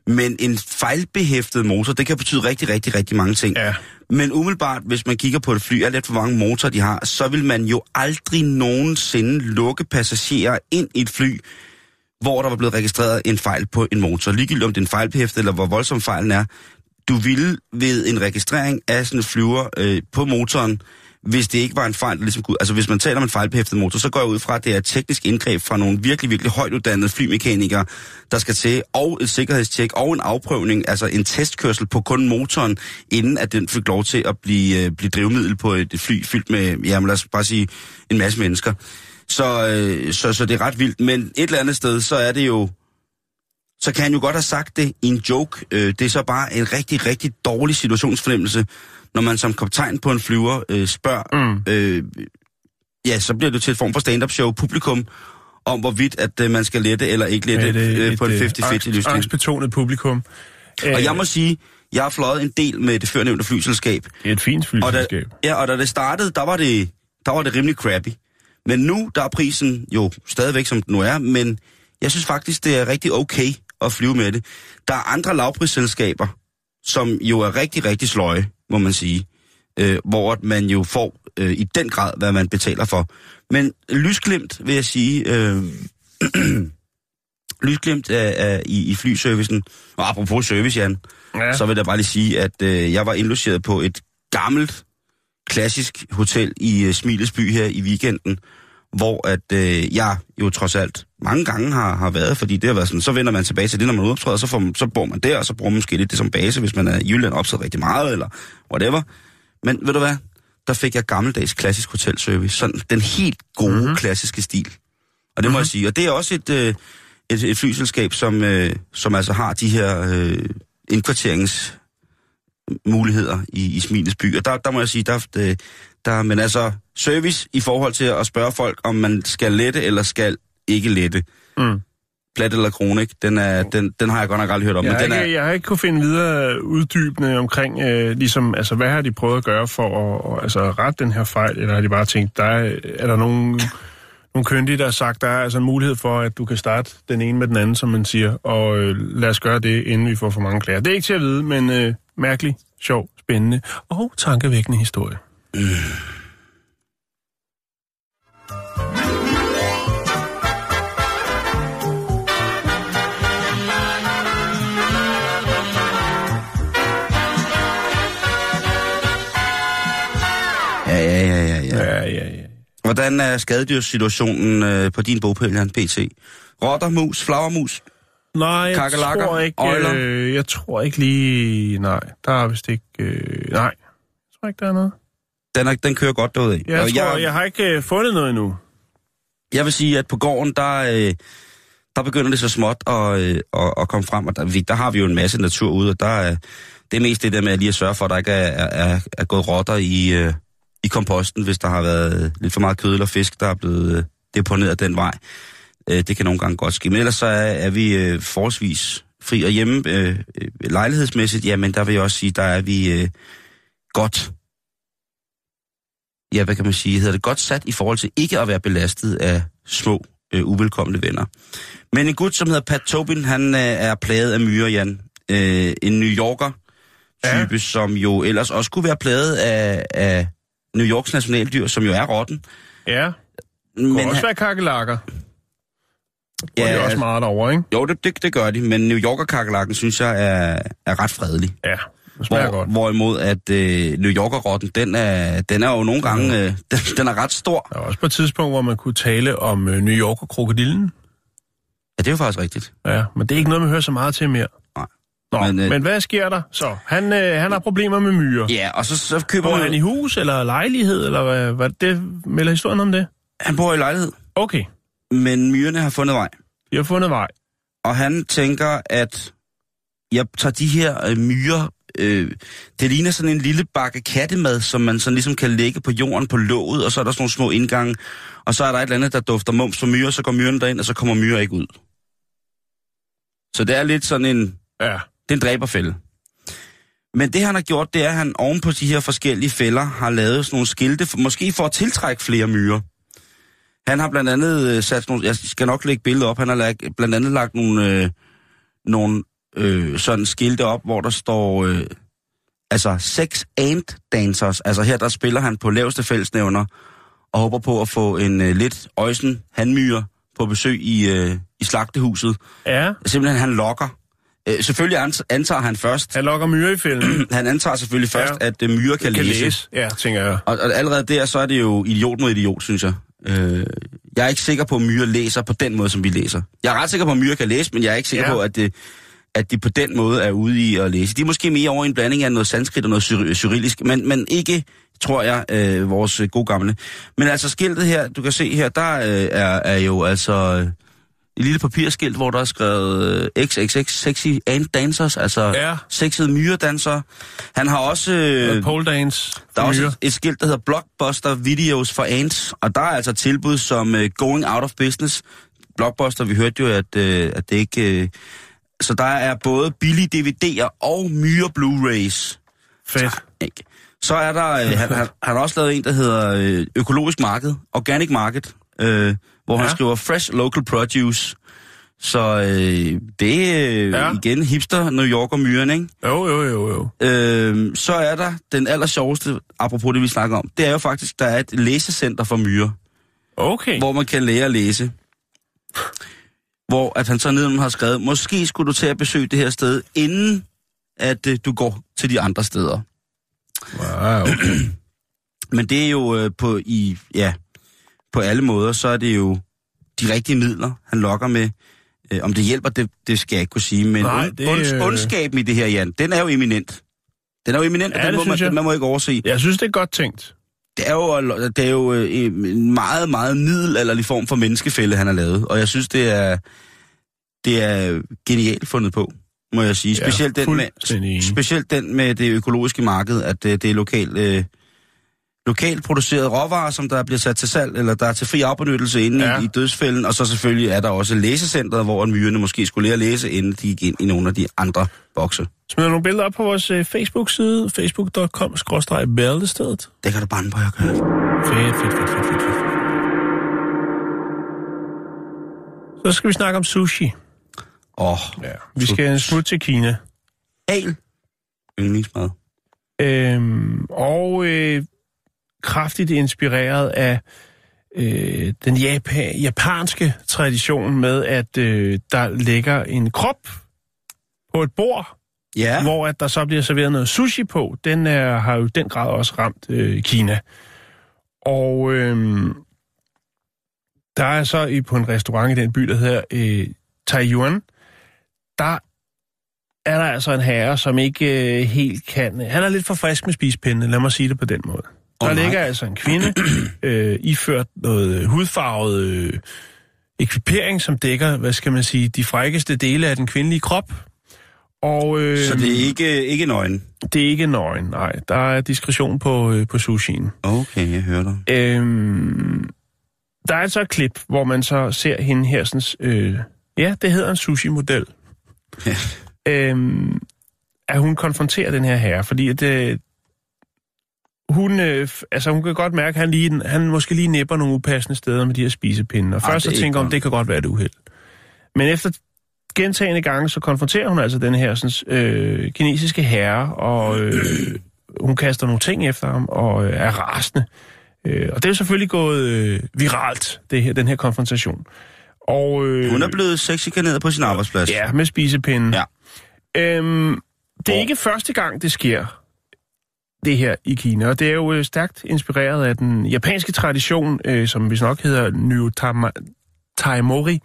Men en fejlbehæftet motor, det kan betyde rigtig, rigtig, rigtig mange ting. Ja. Men umiddelbart, hvis man kigger på et fly, er lidt for mange motorer, de har, så vil man jo aldrig nogensinde lukke passagerer ind i et fly, hvor der var blevet registreret en fejl på en motor. Ligegyldigt om det er en fejlbehæftet, eller hvor voldsom fejlen er. Du ville ved en registrering af sådan en flyver øh, på motoren, hvis det ikke var en fejl, ligesom. Altså hvis man taler om en fejlbehæftet motor, så går jeg ud fra, at det er et teknisk indgreb fra nogle virkelig, virkelig højt uddannede flymekanikere, der skal til, og et sikkerhedstjek, og en afprøvning, altså en testkørsel på kun motoren, inden at den fik lov til at blive, øh, blive drivmiddel på et fly fyldt med, jamen lad os bare sige, en masse mennesker. Så, øh, så, så det er ret vildt. Men et eller andet sted, så er det jo... Så kan han jo godt have sagt det i en joke. Øh, det er så bare en rigtig, rigtig dårlig situationsfornemmelse, når man som kaptajn på en flyver øh, spørger... Mm. Øh, ja, så bliver det til et form for stand-up show publikum, om hvorvidt at øh, man skal lette eller ikke lette Med et, øh, på en et, 50-50 øh, løsning. Angstbetonet publikum. Og jeg må sige, jeg har fløjet en del med det førnævnte flyselskab. Det er et fint Og da, flyselskab. ja, og da det startede, der var det, der var det rimelig crappy. Men nu, der er prisen jo stadigvæk, som den nu er, men jeg synes faktisk, det er rigtig okay at flyve med det. Der er andre lavprisselskaber, som jo er rigtig, rigtig sløje, må man sige. Øh, hvor man jo får øh, i den grad, hvad man betaler for. Men lysglimt, vil jeg sige, øh, lysglimt er, er i, i flyservicen. Og apropos service, Jan, Ja. så vil jeg bare lige sige, at øh, jeg var indlogeret på et gammelt, klassisk hotel i øh, Smilets by her i weekenden, hvor at øh, jeg jo trods alt mange gange har, har været, fordi det har været sådan, så vender man tilbage til det, når man optræder, så, får, så bor man der, og så bruger man måske lidt det som base, hvis man er i Jylland optræder rigtig meget, eller whatever. Men ved du hvad? Der fik jeg gammeldags klassisk hotelservice. Sådan den helt gode, mm-hmm. klassiske stil. Og det må jeg sige. Og det er også et, øh, et, et flyselskab, som, øh, som altså har de her øh, indkvarteringsmuligheder i, i Smilets by. Og der, der må jeg sige, der, der, der, men altså service i forhold til at spørge folk, om man skal lette eller skal ikke lette. Mm. Plat eller krone, ikke? Den, er, den, den har jeg godt nok aldrig hørt om. Jeg men den ikke, er, jeg har ikke kunne finde videre uddybende omkring, øh, ligesom, altså, hvad har de prøvet at gøre for at og, altså, rette den her fejl, eller har de bare tænkt, der er, er der nogen, nogle køndige, der har sagt, der er altså en mulighed for, at du kan starte den ene med den anden, som man siger, og øh, lad os gøre det, inden vi får for mange klager. Det er ikke til at vide, men øh, mærkelig, sjov, spændende og tankevækkende historie. ja, Hvordan er skadedyrssituationen øh, på din bogpæl, Jan PT? Rotter, mus, flagermus? Nej, jeg Kakelakker, tror ikke, øh, jeg tror ikke lige, nej, der er vist ikke, øh, nej, jeg tror ikke, der er noget. Den, er, den kører godt derude. Jeg, tror, jeg, jeg har ikke øh, fundet noget endnu. jeg vil sige, at på gården, der, øh, der begynder det så småt at, øh, at, at komme frem, og der, vi, der har vi jo en masse natur ude, og der er, det er mest det der med at lige at sørge for, at der ikke er, er, er, er gået rotter i, øh, i komposten, hvis der har været lidt for meget kød eller fisk, der er blevet øh, deponeret den vej. Øh, det kan nogle gange godt ske. Men ellers så er, er vi øh, forholdsvis fri og hjemme øh, øh, lejlighedsmæssigt, jamen der vil jeg også sige, der er vi øh, godt ja, hvad kan man sige, hedder det godt sat i forhold til ikke at være belastet af små, øh, uvelkomne venner. Men en gut, som hedder Pat Tobin, han øh, er plaget af myrer, Jan. Øh, en New Yorker-type, ja. som jo ellers også kunne være plaget af, af New Yorks nationaldyr, som jo er rotten. Ja, Men kunne også være kakelakker. Ja, det er også meget over, ikke? jo, det, det, det gør de, men New yorker kakelakken synes jeg er, er ret fredelig. Ja, det Hvor, godt. hvorimod at øh, New Yorker-rotten, den er, den er jo nogle gange, øh, den, den er ret stor. Der var også på et tidspunkt, hvor man kunne tale om øh, New Yorker-krokodillen. Ja, det er jo faktisk rigtigt. Ja, men det er ikke noget, man hører så meget til mere. Nå, Men, øh, men hvad sker der så? Han, øh, han har problemer med myrer. Ja, og så, så køber Bor man... han i hus eller lejlighed, eller hvad, hvad det melder historien om det? Han bor i lejlighed, Okay, men myrerne har fundet vej. de har fundet vej. Og han tænker, at jeg tager de her øh, myrer øh, det ligner sådan en lille bakke kattemad, som man sådan ligesom kan lægge på jorden på låget, og så er der sådan nogle små indgange, og så er der et eller andet, der dufter mums for myrer, så går myrerne derind, og så kommer myrer ikke ud. Så det er lidt sådan en, Ja. Det er en dræberfælde. Men det han har gjort, det er, at han oven på de her forskellige fælder har lavet sådan nogle skilte, måske for at tiltrække flere myrer. Han har blandt andet øh, sat nogle, jeg skal nok lægge billeder op, han har lagt, blandt andet lagt nogle, øh, nogle øh, sådan skilte op, hvor der står, øh, altså sex ant dancers, altså her der spiller han på laveste fællesnævner, og håber på at få en øh, lidt øjsen handmyre på besøg i, øh, i slagtehuset. Ja, Simpelthen han lokker. Øh, selvfølgelig antager han først, han lokker myre i fælden. han antager selvfølgelig først, Ja. at øh, myrer kan, kan læse. læse. Ja, tænker jeg. Og, og allerede der, så er det jo idiot mod idiot, synes jeg. Øh, jeg er ikke sikker på, at myrer læser på den måde, som vi læser. Jeg er ret sikker på, at myrer kan læse, men jeg er ikke sikker Ja. på, at, det, at de på den måde er ude i at læse. De er måske mere over i en blanding af noget sanskrit og noget syr- men, men ikke, tror jeg, øh, vores øh, gode gamle. Men altså skiltet her, du kan se her, der øh, er, er jo altså øh, et lille papirskilt, hvor der er skrevet øh, XXX Sexy Ant Dancers, altså Ja. sexede myredansere. Han har også... Øh, Øh, pole dance. der er også et, et skilt, der hedder Blockbuster Videos for Ants, og der er altså tilbud som uh, Going Out of Business. Blockbuster, vi hørte jo, at, uh, at det ikke... Uh, så der er både billige DVD'er og myre Blu-rays. Fedt. Ikke? Så er der... Uh, han, han, han har også lavet en, der hedder uh, Økologisk Marked, Organic Market, uh, hvor ja. han skriver Fresh Local Produce. Så øh, det er øh, Ja. igen hipster New York og myren, ikke? Jo, jo, jo, jo. Øh, så er der den aller sjoveste, apropos det vi snakker om, det er jo faktisk, der er et læsecenter for myrer, Okay. hvor man kan lære at læse. Hvor at han så nedenom har skrevet, måske skulle du til at besøge det her sted, inden at øh, du går til de andre steder. Wow. Men det er jo øh, på, i, ja, på alle måder, så er det jo de rigtige midler, han lokker med. Øh, om det hjælper, det, det skal jeg ikke kunne sige, men Nej, det, ond, øh, ondskaben i det her, Jan, den er jo eminent. Den er jo eminent, Ja, og den må man, den man må ikke overse. Jeg synes, det er godt tænkt. Det er jo, det er jo øh, en meget, meget middelalderlig form for menneskefælde, han har lavet. Og jeg synes, det er, det er genialt fundet på, må jeg sige. Ja, Specielt, den, fuldstændig enig. med, specielt den med det økologiske marked, at det, det er lokalt, øh, lokalt producerede råvarer, som der bliver sat til salg, eller der er til fri afbenyttelse inde Ja. i, i dødsfælden. Og så selvfølgelig er der også læsecentret, hvor myrerne måske skulle lære at læse, inden de gik ind i nogle af de andre bokse. Smider nogle billeder op på vores øh, Facebook-side, facebook.com-bæltestedet. Det kan du bande på, jeg kan. Fedt, fedt, fedt, fedt, fedt, fedt. Så skal vi snakke om sushi. Åh, oh, Ja. Vi skal smutte til Kina. al yndlingsmad. Øhm, og øh, kraftigt inspireret af øh, den japa- japanske tradition med, at øh, der ligger en krop på et bord, Ja. hvor at der så bliver serveret noget sushi på. Den er, har jo i den grad også ramt øh, Kina. Og øh, der er så i, på en restaurant i den by, der hedder øh, Taiyuan, der er der altså en herre, som ikke øh, helt kan... Han er lidt for frisk med spisepinde, lad mig sige det på den måde. Der nej. ligger altså en kvinde, øh, iført noget hudfarvet øh, ekvipering, som dækker, hvad skal man sige, de frækkeste dele af den kvindelige krop. Og, øh, Så det er ikke, ikke nøgen? det er ikke nøgen, nej. Der er diskretion på, øh, på sushien. Okay, jeg hører dig. Øhm, der er altså et klip, hvor man så ser hende her, sådan, øh, ja, det hedder en sushi-model. Øhm, at hun konfronterer den her herre, fordi at, øh, hun, øh, altså hun kan godt mærke, at han, lige, han måske lige nipper nogle upassende steder med de her spisepinde. Og Ej, først så tænker hun, det kan godt være et uheld. Men efter gentagende gange, så konfronterer hun altså den her sådan, øh, kinesiske herre, og øh, hun kaster nogle ting efter ham, og øh, er rasende. Øh, og det er selvfølgelig gået øh, viralt, det her, den her konfrontation. Og, øh, Hun er blevet sexikaneret på sin arbejdsplads. Ja, med spisepinden. Ja. Øhm, det er Hvor- ikke første gang, det sker, det her i Kina. Og det er jo øh, stærkt inspireret af den japanske tradition, øh, som hvis nok hedder Nyutaimori,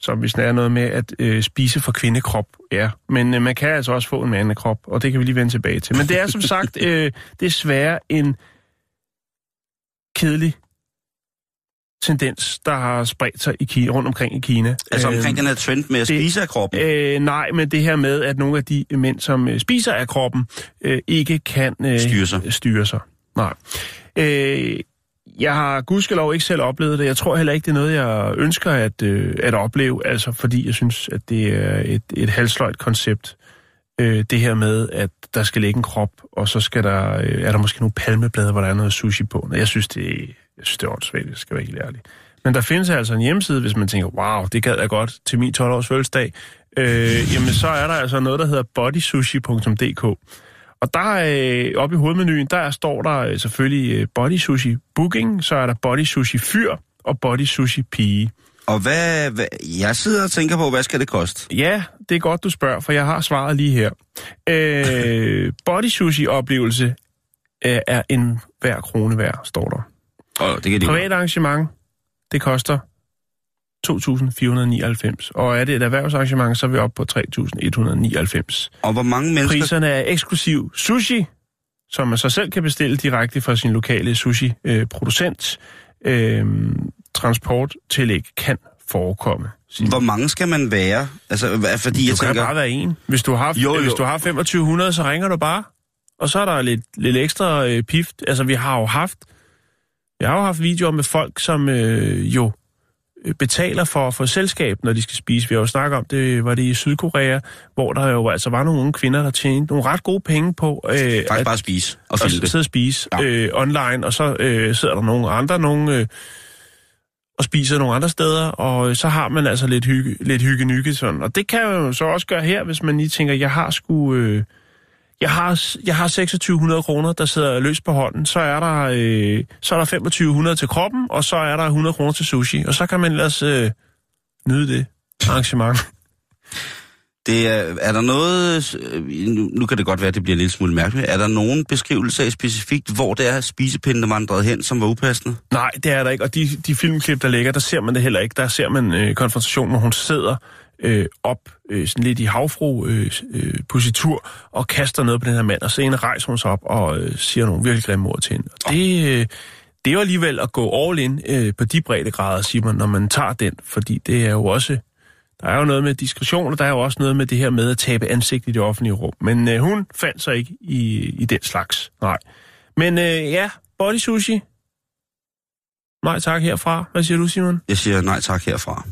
som hvis er noget med at øh, spise for kvindekrop. Ja, men øh, man kan altså også få en mandekrop, og det kan vi lige vende tilbage til. Men det er som sagt øh, desværre en kedelig tendens, der har spredt sig i Kina, rundt omkring i Kina. Altså Øh, omkring den her trend med at det- spise af kroppen. Øh, nej, men det her med, at nogle af de mænd, som øh, spiser af kroppen, øh, ikke kan øh, Styre sig. styre sig. Nej. Øh, jeg har gudskelov ikke selv oplevet det. Jeg tror heller ikke, det er noget, jeg ønsker at, øh, at opleve, altså fordi jeg synes, at det er et, et halvsløjt koncept. Øh, det her med, at der skal ligge en krop, og så skal der, øh, er der måske nogle palmeblade, hvor der er noget sushi på. Jeg synes, det, jeg synes, det er åndssvagt, jeg skal være helt ærlig. Men der findes altså en hjemmeside, hvis man tænker, wow, det gad jeg godt til min 12-års fødselsdag. Øh, jamen, så er der altså noget, der hedder bodysushi.dk. Og der øh, oppe i hovedmenuen, der står der øh, selvfølgelig øh, body sushi booking, så er der body sushi fyr og body sushi pige. Og hvad, hvad... Jeg sidder og tænker på, hvad skal det koste? Ja, det er godt, du spørger, for jeg har svaret lige her. Øh, body sushi oplevelse øh, er en hver krone værd, står der. Og det kan de Privat arrangement, det koster 2.499. Og er det et erhvervsarrangement, så er vi oppe på 3.199. Og hvor mange mennesker... Priserne er eksklusiv sushi, som man så selv kan bestille direkte fra sin lokale sushi-producent. Øh, transporttillæg kan forekomme. Hvor mange skal man være? Altså, fordi jeg du kan tænker... bare være en. Hvis du har, Jo, jo. Hvis du har 2500, så ringer du bare. Og så er der lidt, lidt ekstra øh, pift. Altså, vi har jo haft... Jeg har jo haft videoer med folk, som øh, jo øh, betaler for, for selskab, når de skal spise. Vi har jo snakket om det, var det i Sydkorea, hvor der jo altså var nogle unge kvinder, der tjente nogle ret gode penge på øh, Faktisk at, bare spise og at filme det. sidde og spise Ja. øh, online, og så øh, sidder der nogle andre, nogle, øh, og spiser nogle andre steder, og øh, så har man altså lidt hygge, lidt hygge sådan. Og det kan jeg jo så også gøre her, hvis man lige tænker, jeg har sgu... Øh, jeg har, jeg har 2600 kroner, der sidder løs på hånden. Så er der, øh, så er der 2500 til kroppen, og så er der 100 kroner til sushi. Og så kan man ellers øh, nyde det arrangement. Det er, er der noget... øh, Nu, nu kan det godt være, at det bliver en lille smule mærkeligt. Er der nogen beskrivelse af specifikt, hvor det er spisepinden vandret hen, som var upassende? Nej, det er der ikke. Og de, de filmklip, der ligger, der ser man det heller ikke. Der ser man øh, konfrontation, hvor hun sidder øh, op øh, sådan lidt i havfru-positur øh, øh, og kaster noget på den her mand. Og så rejser hun sig op og øh, siger nogle virkelig grimme ord til hende. Og det, øh, det er jo alligevel at gå all in øh, på de breddegrader, siger man, når man tager den. Fordi det er jo også... Der er jo noget med diskretion, og der er jo også noget med det her med at tabe ansigt i det offentlige rum. Men øh, hun fandt sig ikke i, i den slags. Nej. Men øh, ja, body sushi, Nej tak herfra. Hvad siger du, Simon? Jeg siger nej tak herfra.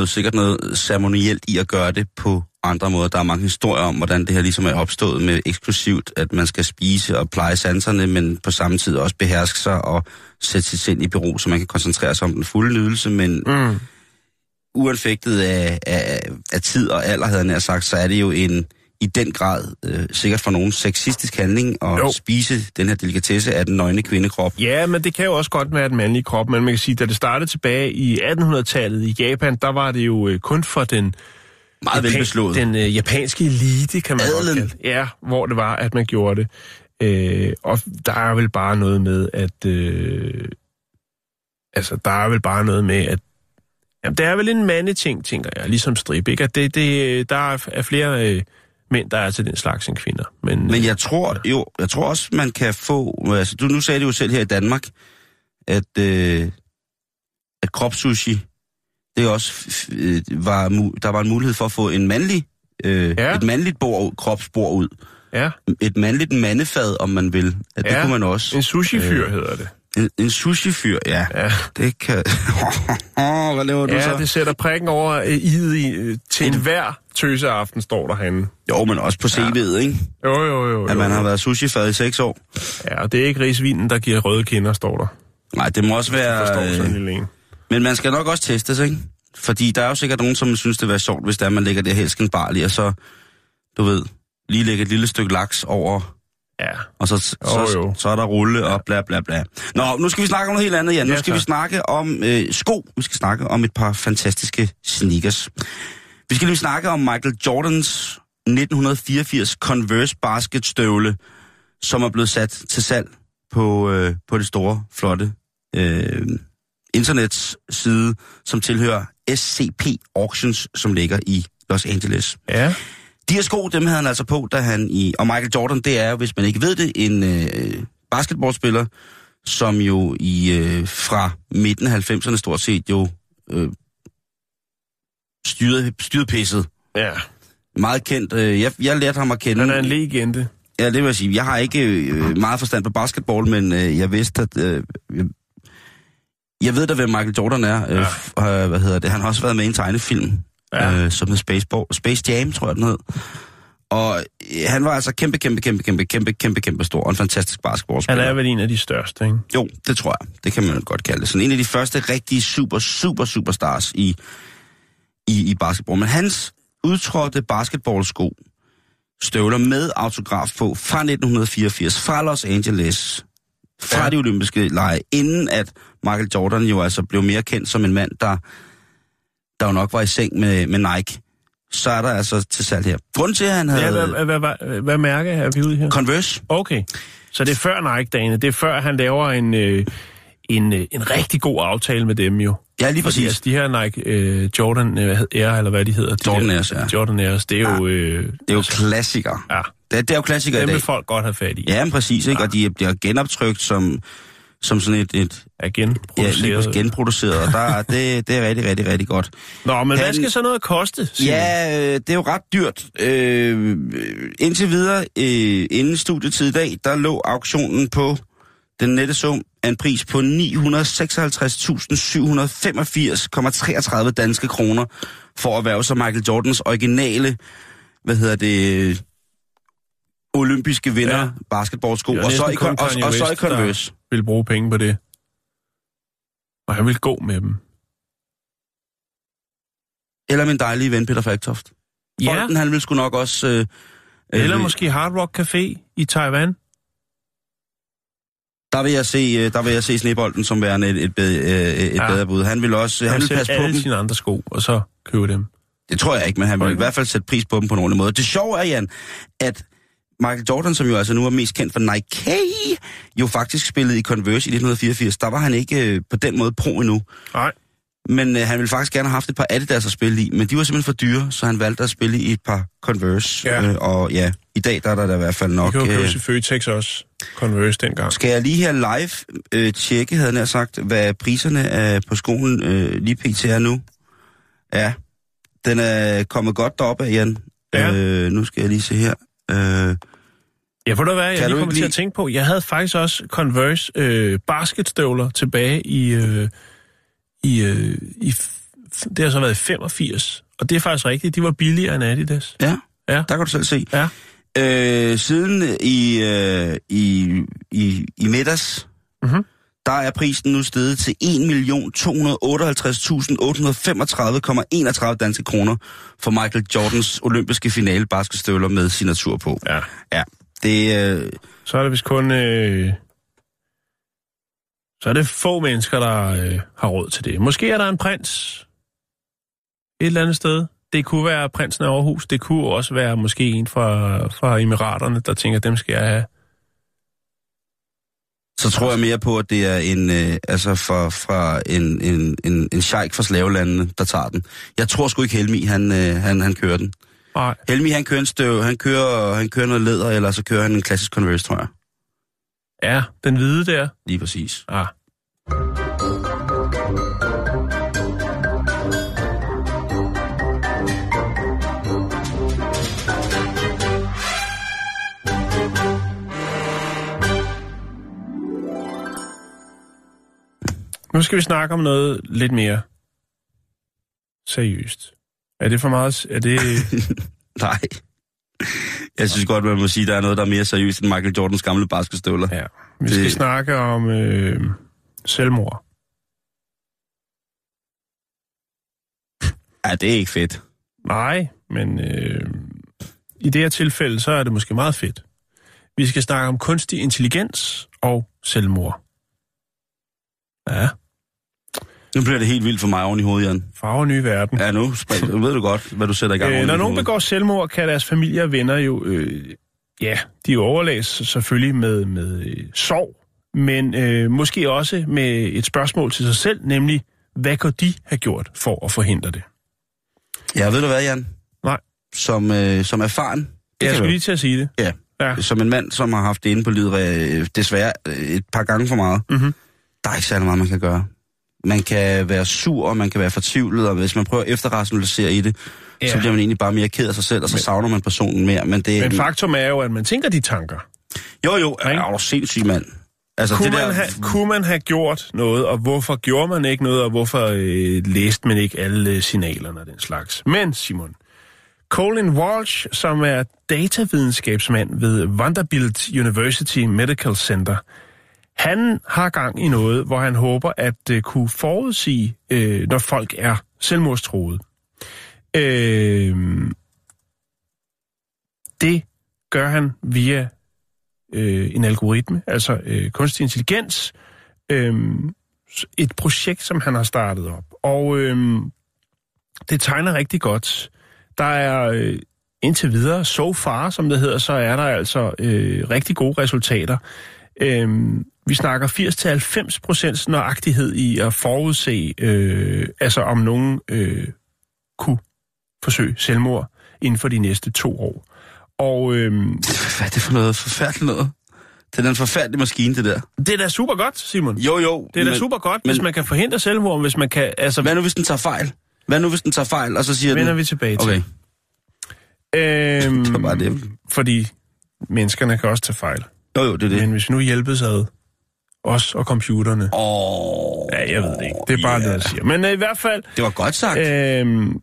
Noget, sikkert noget ceremonielt i at gøre det på andre måder. Der er mange historier om, hvordan det her ligesom er opstået med eksklusivt, at man skal spise og pleje sanserne, men på samme tid også beherske sig og sætte sit sind i bero, så man kan koncentrere sig om den fulde nydelse. Men Mm. uanfægtet af, af, af tid og alder, havde jeg sagt, så er det jo en i den grad øh, sikkert for nogen sexistisk handling at Jo. spise den her delikatesse af den nøgne kvindekrop. Ja, men det kan jo også godt være den mandlige krop, men man kan sige, da det startede tilbage i 1800-tallet i Japan, der var det jo øh, kun for den, Meget velbeslået. den øh, japanske elite, kan man Adelen. godt kalde Ja, hvor det var, at man gjorde det. Øh, og der er vel bare noget med, at... Øh, altså, der er vel bare noget med, at Jamen, det er vel en mandeting, tænker jeg, ligesom strip, ikke? At det, det, der er er flere øh, mænd, der er til den slags end kvinder. Men, Men jeg tror jo, jeg tror også, man kan få... Altså, du nu sagde det jo selv her i Danmark, at, øh, at kropssushi, det også øh, var, der var en mulighed for at få en mandlig, øh, Ja. et mandligt bord, kropsbord ud. ja, Et mandligt mandefad, om man vil. At det Ja. kunne man også. en sushi-fyr øh. hedder det. En, en sushi-fyr, ja. Ja. Det kan... Hvad laver du så? Ja, det sætter prikken over øh, i'et i, øh, til en hver tøseaften, står der herinde. Jo, men også på CV'et, ikke? Jo, jo, jo. jo. At man har været sushi-fad i seks år. Ja, og det er ikke risvinen, der giver røde kinder, står der. Nej, det må også Jeg forstår være... sådan en Øh, lille en. men man skal nok også testes, ikke? Fordi der er jo sikkert nogen, som synes, det være sjovt, hvis der man lægger det helsken barley, og så, du ved, lige lægger et lille stykke laks over, Ja. og så, så, Jo, jo. så er der rulle og bla bla bla. Nå, nu skal vi snakke om noget helt andet, Jan. Nu Ja, skal vi snakke om øh, sko. Vi skal snakke om et par fantastiske sneakers. Vi skal lige snakke om Michael Jordans 1984 Converse basketstøvle, som er blevet sat til salg på, øh, på det store, flotte øh, internetside, som tilhører SCP Auctions, som ligger i Los Angeles. Ja. De her sko, dem havde han altså på, da han i... Og Michael Jordan, det er hvis man ikke ved det, en øh, basketballspiller, som jo i øh, fra midten af 90'erne stort set jo øh, styrede, styrede pisset. Ja. Meget kendt. Øh, jeg, jeg lærte ham at kende. Han er en legende. Ja, det vil jeg sige. Jeg har ikke øh, meget forstand på basketball, men øh, jeg vidste, at... Øh, jeg, jeg ved da, hvem Michael Jordan er. Øh, ja. øh, hvad hedder det? Han har også været med i en tegnefilm, Ja. øh, som hed Space, Ball, Space Jam, tror jeg, den hed. Og øh, han var altså kæmpe, kæmpe, kæmpe, kæmpe, kæmpe, kæmpe, kæmpe stor, og en fantastisk Han basketballspiller. er vel en af de største, ikke? Jo, det tror jeg. Det kan man godt kalde det. Sådan en af de første rigtige super, super, superstars i, i, i basketball. Men hans udtrådte basketballsko, støvler med autograf på fra 1984, fra Los Angeles, fra Ja. de olympiske lege, inden at Michael Jordan jo altså blev mere kendt som en mand, der, der jo nok var i seng med, med Nike. Så er der altså til salg her. Grunden til, at han havde Ja, hvad, hvad, hvad, hvad, mærke er vi ude her? Converse, Okay. Så det er før Nike-dagene. Det er før, han laver en, øh, en, øh, en rigtig god aftale med dem jo. ja lige Fordi præcis. altså, de her Nike øh, Jordan øh, Air, eller hvad de hedder. de Jordan Airs, ja. Jordan Airs, det er jo... Øh, Det er jo klassikere. ja, Det, det er jo klassikere i dem dag. vil folk godt have fat i. Ja, men præcis, ikke? Og de bliver genoptrykt som, som sådan et, et Er genproduceret. ja, lige genproduceret, og der, er- det, det er rigtig, rigtig, rigtig godt. Nå, men Han- hvad skal så noget koste? Ja, øh, det er jo ret dyrt. Øh, indtil videre, øh, inden studietid i dag, der lå auktionen på den nette sum af en pris på 956.785,33 danske kroner for at være så Michael Jordans originale, hvad hedder det, olympiske vinder Ja. basketballsko, er og så, i, og, Kanye og så i Converse. Vil bruge penge på det. Og han vil gå med dem. Eller min dejlige ven Peter Falktoft. Ja, Bolden, han vil sgu nok også... Øh, eller øh, måske Hard Rock Café i Taiwan. Der vil jeg se, øh, der vil jeg se Snebolden som værende et, et, bed, øh, et Ja. bedre bud. Han vil også, han, Han vil passe på alle dem. sine andre sko, og så købe dem. Det tror jeg ikke, men han vil i hvert fald sætte pris på dem på en ordentlig måde. Det sjove er, Jan, at Michael Jordan, som jo altså nu er mest kendt for Nike, jo faktisk spillede i Converse i 1984. Der var han ikke øh, på den måde pro endnu. Nej. Men øh, han ville faktisk gerne have haft et par Adidas at spille i, men de var simpelthen for dyre, så han valgte at spille i et par Converse. Ja. Øh, og ja, i dag der er der da i hvert fald nok... kan jo købe øh, til Føtex også. Converse dengang. Skal jeg lige her live øh, tjekke, havde nær sagt, hvad priserne er på skolen øh, lige pt. er nu? Ja, den er kommet godt derop af, Jan. Ja. Øh, nu skal jeg lige se her. Øh, Ja, for du hvad, jeg Kan lige kommer ikke til at tænke på, jeg havde faktisk også Converse øh, basketstøvler tilbage i, øh, i, øh, i det har så været i 85, og det er faktisk rigtigt, de var billigere end Adidas. ja, Ja. der kan du selv se. Ja. Øh, siden i, øh, i, i, i middags, Mhm. der er prisen nu steget til 1.258.835,31 danske kroner for Michael Jordans olympiske finale basketstøvler med signatur på. Ja. Ja, det, øh, Så er det vist kun... Øh, så er det få mennesker, der øh, har råd til det. Måske er der en prins et eller andet sted. Det kunne være prinsen af Aarhus. Det kunne også være måske en fra, fra Emiraterne, der tænker, dem skal jeg have. så tror jeg mere på, at det er en, øh, altså fra, fra en, en, en, en sheik fra slavelandene, der tager den. Jeg tror sgu ikke Helmi, han, øh, han, han kører den. Nej. Helmi, han kører en støv, han kører, han kører noget læder, eller så kører han en klassisk Converse, tror jeg. Ja, den hvide der. Lige præcis. Ah. Nu skal vi snakke om noget lidt mere seriøst. Er det for meget? Er det... Nej. Jeg synes godt, man må sige, at der er noget, der er mere seriøst end Michael Jordans gamle basketstøvler. Ja. Vi skal Det- snakke om øh, selvmord. Ja, det er ikke fedt. Nej, men øh, i det her tilfælde, så er det måske meget fedt. Vi skal snakke om kunstig intelligens og selvmord. Ja, Nu bliver det helt vildt for mig oven i hovedet, Jan. farver nye verden. Ja, nu, ved du godt, hvad du sætter i gang Øh, når nogen begår selvmord, kan deres familie og venner jo, øh, ja, de overlæs selvfølgelig med, med øh, sorg. men øh, måske også med et spørgsmål til sig selv, nemlig, hvad kunne de have gjort for at forhindre det? Ja, ved du hvad, Jan? Nej. Som, øh, som erfaren, det Jeg skulle lige til at sige det. ja, Ja. som en mand, som har haft det inde på livet øh, desværre øh, et par gange for meget, Mhm. der er ikke særlig meget, man kan gøre. Man kan være sur, og man kan være fortvivlet, og hvis man prøver at efterrationalisere i det, ja. så bliver man egentlig bare mere ked af sig selv, og så savner man personen mere. Men det Men faktum er jo, at man tænker de tanker. Jo, jo, er Ikke? du sindssyg, mand. Altså, Kunne, det man der... have, kunne man have gjort noget, og hvorfor gjorde man ikke noget, og hvorfor øh, læste man ikke alle øh, signalerne og den slags? Men, Simon, Colin Walsh, som er datavidenskabsmand ved Vanderbilt University Medical Center, han har gang i noget, hvor han håber at øh, kunne forudsige, øh, når folk er selvmordstroede. Øh, det gør han via øh, en algoritme, altså øh, kunstig intelligens, øh, et projekt, som han har startet op. Og øh, det tegner rigtig godt. Der er øh, indtil videre, so far, som det hedder, så er der altså øh, rigtig gode resultater. Øh, vi snakker 80-90 procents nøjagtighed i at forudse, øh, altså om nogen øh, kunne forsøge selvmord inden for de næste to år. Og øh, Hvad er det for noget forfærdeligt noget? Det er den forfærdelige maskine, det der. det er da super godt, Simon. Jo, jo. Det er da men- super godt, hvis men- man kan forhindre selvmord, hvis man kan... Altså, Hvad nu, hvis den tager fejl? Hvad nu, hvis den tager fejl, og så siger vender den... vi tilbage til. Okay, Øhm, det var bare det. Fordi menneskerne kan også tage fejl. Jo, jo, det er det. Men hvis vi nu hjælpes ad, os og computerne... Åh, Ja, jeg ved det ikke. Det er bare ja. det, jeg siger. Men øh, i hvert fald... Det var godt sagt. Øhm,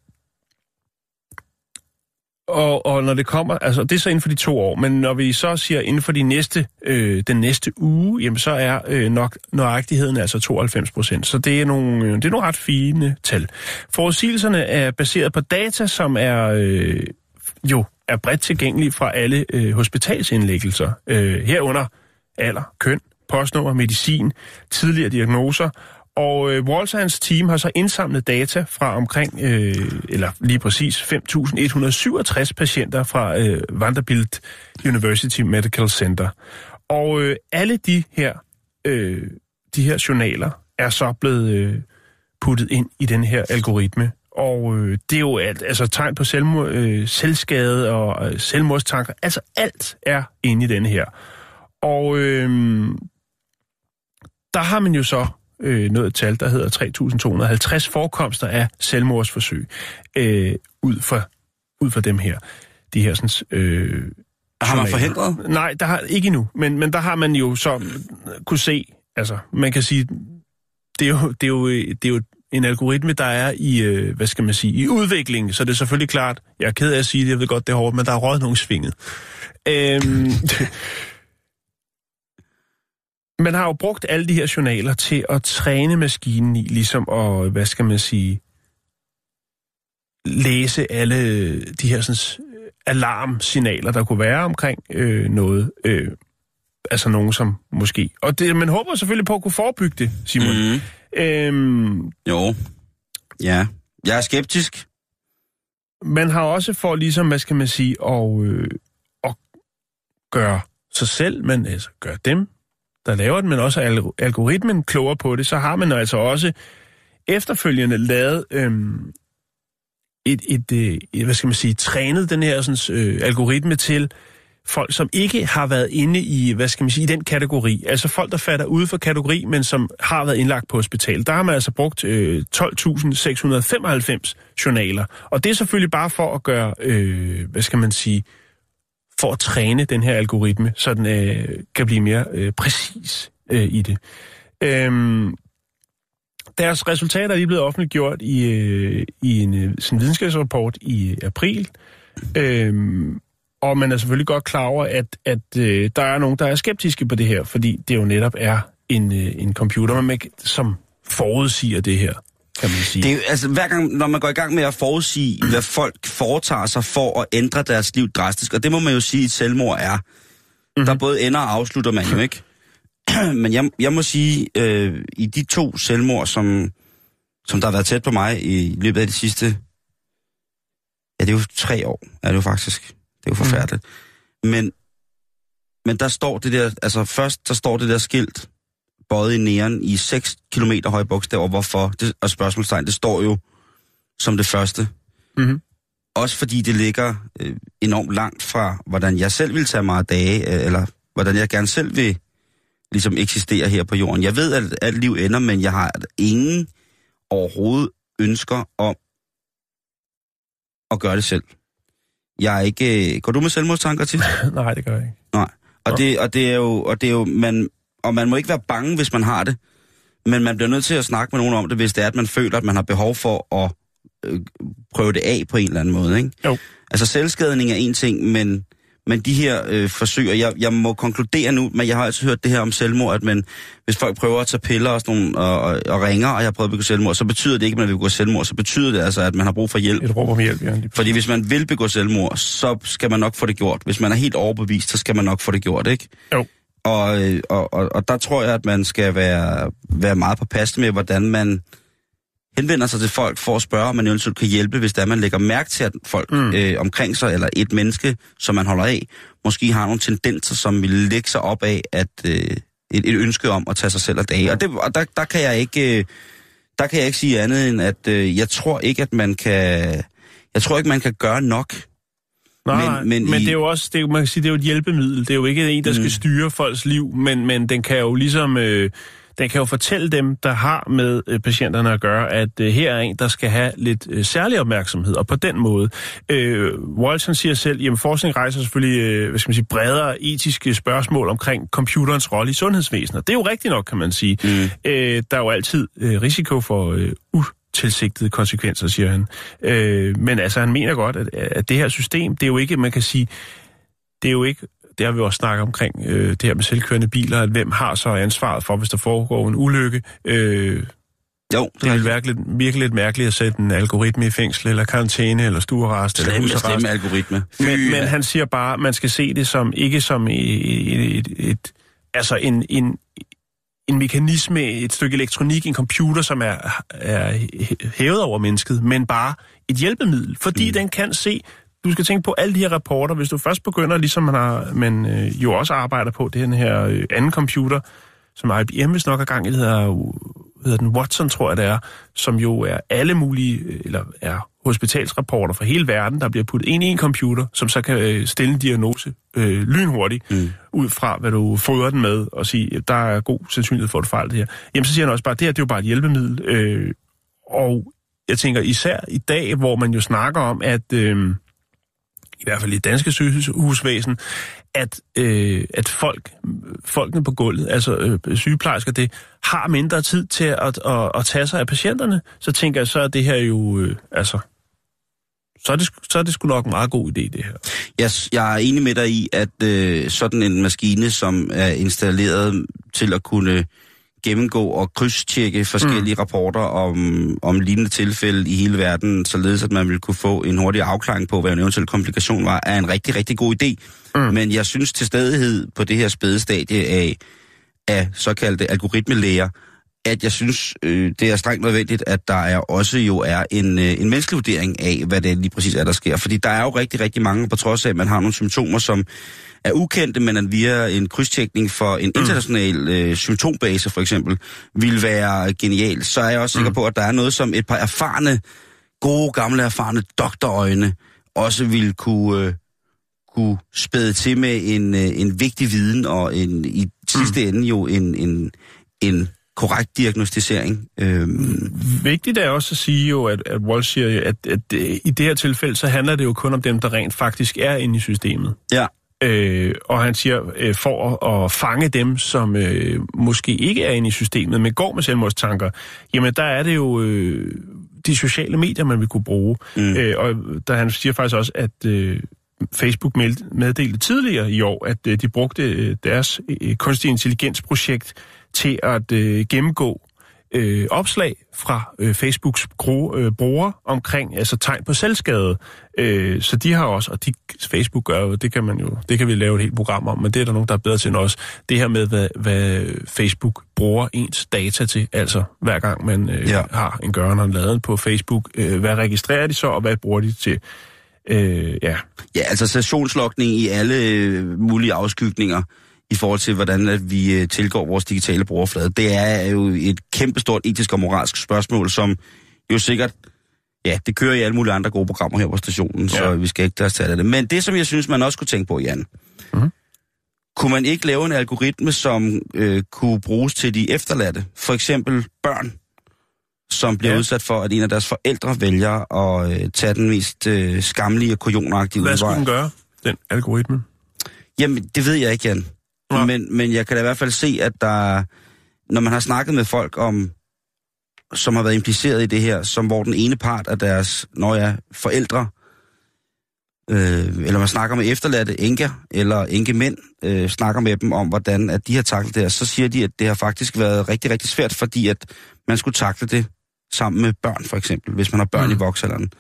og, og når det kommer, altså det er så inden for de to år, men når vi så siger inden for de næste, øh, den næste uge, jamen så er øh, nok nøjagtigheden altså 92 procent. Så det er, nogle, øh, det er nogle ret fine tal. Forudsigelserne er baseret på data, som er øh, jo er bredt tilgængelige fra alle øh, hospitalsindlæggelser, øh, herunder alder, køn, postnummer, medicin, tidligere diagnoser, og øh, Walsh og hans team har så indsamlet data fra omkring, øh, eller lige præcis 5.167 patienter fra øh, Vanderbilt University Medical Center. Og øh, alle de her, øh, de her journaler er så blevet øh, puttet ind i den her algoritme. Og øh, det er jo alt, altså tegn på selvmord, øh, selvskade og øh, selvmordstanker. Altså alt er inde i den her. Og øh, der har man jo så øh, nået et tal, der hedder 3.250 forekomster af selvmordsforsøg øh, ud, for, ud for dem her. De her sådan, øh, Har man forhindret? Nej, der har ikke endnu, men, men der har man jo så kunne se, altså man kan sige, det er jo, det er jo, det er jo en algoritme, der er i, øh, hvad skal man sige, i udvikling, så det er selvfølgelig klart, jeg er ked af at sige det, jeg ved godt, det er hårdt, men der er røget nogle svinget. Øhm, man har jo brugt alle de her journaler til at træne maskinen i, ligesom at, hvad skal man sige, læse alle de her sådan, alarmsignaler, der kunne være omkring øh, noget. Øh, altså nogen, som måske... Og det, man håber selvfølgelig på at kunne forebygge det, Simon. Mm. Mm. Øhm, Jo. Ja. Jeg er skeptisk. man har også for ligesom, hvad skal man sige, at, øh, at gøre sig selv, men altså gøre dem, der laver den, men også al- algoritmen klogere på det, så har man altså også efterfølgende lavet øhm, et, et, øh, et, hvad skal man sige, trænet den her sådan, øh, algoritme til folk, som ikke har været inde i, hvad skal man sige, i den kategori. Altså folk, der falder ude for kategori, men som har været indlagt på hospital. Der har man altså brugt øh, 12.695 journaler. Og det er selvfølgelig bare for at gøre, øh, hvad skal man sige, for at træne den her algoritme, så den øh, kan blive mere øh, præcis øh, i det. Øhm, deres resultater er lige blevet offentliggjort i, øh, i en øh, sådan videnskabsrapport i april. Øhm, og man er selvfølgelig godt klar over, at, at øh, der er nogen, der er skeptiske på det her, fordi det jo netop er en, øh, en computer, man ikke, som forudsiger det her, kan man sige. Det er altså, hver gang, når man går i gang med at forudsige, hvad folk foretager sig for at ændre deres liv drastisk, og det må man jo sige, at selvmord er. Mm-hmm. Der både ender og afslutter man jo ikke. Men jeg, jeg må sige, øh, i de to selvmord, som, som der har været tæt på mig i løbet af de sidste... Ja, det er jo tre år, er det jo faktisk. Det er jo forfærdeligt. Mm. Men, men der står det der... Altså først, der står det der skilt bøjet i næren i 6 km høje bogstaver. Hvorfor? Det, og spørgsmålstegn, det står jo som det første. Mhm. Også fordi det ligger øh, enormt langt fra, hvordan jeg selv vil tage mig af dage, øh, eller hvordan jeg gerne selv vil ligesom eksistere her på jorden. Jeg ved, at alt liv ender, men jeg har ingen overhovedet ønsker om at gøre det selv. Jeg er ikke... øh, Går du med selvmordstanker til? Nej, det gør jeg ikke. Nej. Og det, og det er jo, og det er jo man, og man må ikke være bange, hvis man har det. Men man bliver nødt til at snakke med nogen om det, hvis det er, at man føler, at man har behov for at øh, prøve det af på en eller anden måde. Ikke? Jo. Altså selvskadning er en ting, men, men de her øh, forsøg, og jeg, jeg må konkludere nu, men jeg har altid hørt det her om selvmord, at man, hvis folk prøver at tage piller og, sådan nogle, og, og, og ringer, og jeg har prøvet at begå selvmord, så betyder det ikke, at man vil begå selvmord, så betyder det altså, at man har brug for hjælp. Et råb om hjælp, ja. Fordi hvis man vil begå selvmord, så skal man nok få det gjort. Hvis man er helt overbevist, så skal man nok få det gjort, ikke? Jo. Og, øh, og, og, og der tror jeg, at man skal være, være meget påpasselig med, hvordan man henvender sig til folk for at spørge, om man eventuelt kan hjælpe, hvis der man lægger mærke til, at folk mm. øh, omkring sig, eller et menneske, som man holder af, måske har nogle tendenser, som vil lægge sig op af, at øh, et, et ønske om at tage sig selv af dage. Og, det, og der, der kan jeg ikke... Øh, der kan jeg ikke sige andet end, at øh, jeg tror ikke, at man kan... Jeg tror ikke, man kan gøre nok. Nej, Men- men, men i- det er jo også, det er, man kan sige, det er jo et hjælpemiddel. Det er jo ikke en, der skal Mm. styre folks liv, men, men den kan jo ligesom, øh, den kan jo fortælle dem, der har med øh, patienterne at gøre, at øh, her er en, der skal have lidt øh, særlig opmærksomhed, og på den måde. Øh, Walsh han siger selv, jamen forskning rejser selvfølgelig, øh, hvad skal man sige, bredere etiske spørgsmål omkring computerens rolle i sundhedsvæsenet. Det er jo rigtigt nok, kan man sige. Mm. Øh, der er jo altid øh, risiko for øh, utilsigtede konsekvenser, siger han. Øh, men altså, han mener godt, at, at det her system, det er jo ikke, man kan sige, det er jo ikke, det har vi også snakket omkring, øh, det her med selvkørende biler, at hvem har så ansvaret for, hvis der foregår en ulykke. Øh, Jo, det vil virke lidt, virkelig lidt mærkeligt at sætte en algoritme i fængsel, eller karantæne, eller stuerest, eller husarrest. slemme algoritme. Men, men han siger bare, at man skal se det som ikke som et, et, et, et altså en, en, en mekanisme, et stykke elektronik, en computer, som er, er hævet over mennesket, men bare et hjælpemiddel, fordi mm. den kan se, du skal tænke på alle de her rapporter, hvis du først begynder, ligesom man, har, man øh, jo også arbejder på, den her øh, anden computer, som IBM hvis nok er gang i, hedder, hedder den Watson, tror jeg det er, som jo er alle mulige, øh, eller er hospitalsrapporter fra hele verden, der bliver puttet ind i en computer, som så kan øh, stille en diagnose øh, lynhurtigt, mm. ud fra hvad du fodrer den med, og sige, at der er god sandsynlighed for, at du fejler det her. Jamen så siger han også bare, at det her det er jo bare et hjælpemiddel. Øh, og jeg tænker især i dag, hvor man jo snakker om, at øh, i hvert fald i danske sygehusvæsen, at, øh, at folk, folkene på gulvet, altså øh, sygeplejersker, det har mindre tid til at, at, at tage sig af patienterne, så tænker jeg, så er det her jo, øh, altså, så er, det, så er det sgu nok en meget god idé, det her. Jeg, jeg er enig med dig i, at øh, sådan en maskine, som er installeret til at kunne gennemgå og krydstjekke forskellige mm. rapporter om, om lignende tilfælde i hele verden, således at man vil kunne få en hurtig afklaring på, hvad en eventuel komplikation var, er en rigtig, rigtig god idé. Mm. Men jeg synes til stadighed på det her spæde stadie af, af såkaldte algoritmelæger, at jeg synes, øh, det er strengt nødvendigt, at der er også jo er en, øh, en menneskelig vurdering af, hvad det lige præcis er, der sker. Fordi der er jo rigtig, rigtig mange, på trods af, at man har nogle symptomer, som er ukendte, men at via en krydstjekning for en international øh, symptombase for eksempel, vil være genial. Så er jeg også sikker på, at der er noget, som et par erfarne, gode, gamle, erfarne doktorøjne også vil kunne, øh, kunne spæde til med en, øh, en vigtig viden og en, i sidste ende jo en, en, en korrekt diagnostisering. Øhm, Vigtigt er også at sige jo, at, at Walsh siger, at, at i det her tilfælde, så handler det jo kun om dem, der rent faktisk er inde i systemet. ja, Øh, og han siger, øh, for at, at fange dem, som øh, måske ikke er inde i systemet, men går med selvmordstanker, jamen der er det jo øh, de sociale medier, man vil kunne bruge. Mm. Øh, og der han siger faktisk også, at øh, Facebook meddelte tidligere i år, at øh, de brugte øh, deres øh, kunstig intelligensprojekt til at øh, gennemgå øh, opslag fra øh, Facebooks gro, øh, brugere omkring altså tegn på selvskade. Øh, så de har også, og de, Facebook gør jo, det kan man jo, det kan vi lave et helt program om, men det er der nogen, der er bedre til end os. Det her med, hvad, hvad Facebook bruger ens data til, altså hver gang man øh, Ja. har en gøren og en laden på Facebook, øh, hvad registrerer de så, og hvad bruger de til? Øh, ja, ja, altså sessionslogning i alle øh, mulige afskygninger i forhold til, hvordan at vi øh, tilgår vores digitale brugerflade. Det er jo et kæmpestort etisk og moralsk spørgsmål, som jo sikkert, ja, det kører i alle mulige andre gode programmer her på stationen, ja. så vi skal ikke tage af det. Men det, som jeg synes, man også kunne tænke på, Jan, Mhm. kunne man ikke lave en algoritme, som øh, kunne bruges til de efterladte? For eksempel børn, som bliver ja. Udsat for, at en af deres forældre vælger at øh, tage den mest øh, skamlige og kujonagtige Hvad skulle udvej. den gøre, den algoritme? Jamen, det ved jeg ikke, Jan. Nå. Men, men jeg kan da i hvert fald se, at der, når man har snakket med folk om, som har været impliceret i det her, som hvor den ene part af deres, når jeg forældre, øh, eller man snakker med efterladte enker, eller enkemænd, øh, snakker med dem om, hvordan at de har taklet det her, så siger de, at det har faktisk været rigtig, rigtig svært, fordi at man skulle takle det sammen med børn, for eksempel, hvis man har børn mm. i voksalderen.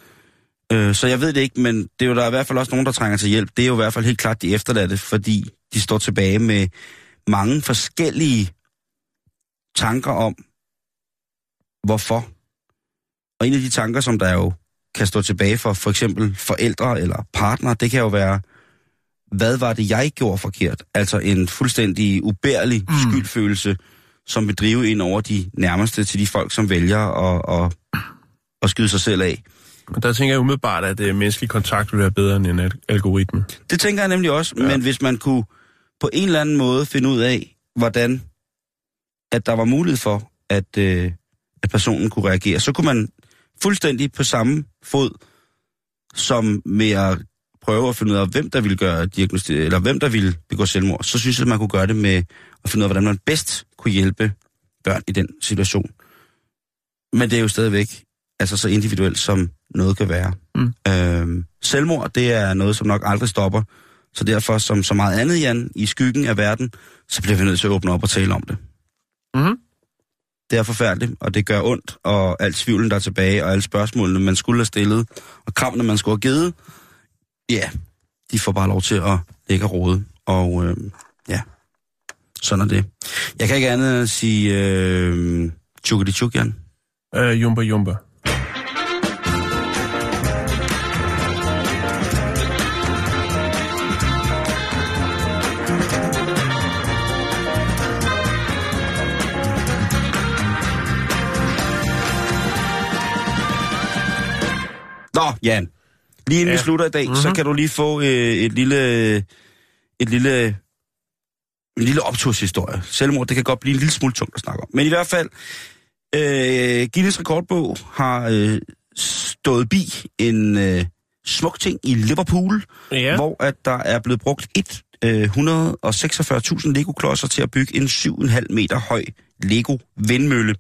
Øh, så jeg ved det ikke, men det er jo der er i hvert fald også nogen, der trænger til hjælp. Det er jo i hvert fald helt klart de efterladte, fordi de står tilbage med mange forskellige tanker om, hvorfor. Og en af de tanker, som der jo kan stå tilbage for for eksempel forældre eller partner, det kan jo være, hvad var det, jeg gjorde forkert? Altså en fuldstændig ubærlig mm. skyldfølelse, som vil drive ind over de nærmeste til de folk, som vælger at, at, at skyde sig selv af. Men der tænker jeg umiddelbart, at øh, menneskelig kontakt vil være bedre end en al- algoritme. Det tænker jeg nemlig også, ja. Men hvis man kunne på en eller anden måde finde ud af, hvordan at der var mulighed for, at, øh, at personen kunne reagere, så kunne man fuldstændig på samme fod, som med at prøve at finde ud af, hvem der ville gøre diagnosti, eller hvem der ville begå selvmord, så synes jeg, at man kunne gøre det med at finde ud af, hvordan man bedst kunne hjælpe børn i den situation. Men det er jo stadigvæk altså så individuelt, som noget kan være. Mm. Øhm, selvmord, det er noget, som nok aldrig stopper. Så derfor, som så meget andet, Jan, i skyggen af verden, så bliver vi nødt til at åbne op og tale om det. Mhm. Det er forfærdeligt, og det gør ondt, og alt tvivlen, der er tilbage, og alle spørgsmålene, man skulle have stillet, og kravene, man skulle have givet, ja, de får bare lov til at ligge og rode. Og øh, ja, sådan er det. Jeg kan ikke andet end at sige øh, tjukkedi tjuk, Jan. Øh, jumba jumba. Jan. Lige inden ja. Vi slutter i dag, mm-hmm. så Mhm. kan du lige få øh, et lille... Et lille en lille opturshistorie. Selvmord, det kan godt blive en lille smule tungt at snakke om. Men i hvert fald, øh, Guinness rekordbog har øh, stået bi en øh, smuk ting i Liverpool, Ja. hvor at der er blevet brugt et, øh, 146.000 Lego-klodser til at bygge en 7,5 meter høj Lego-vindmølle.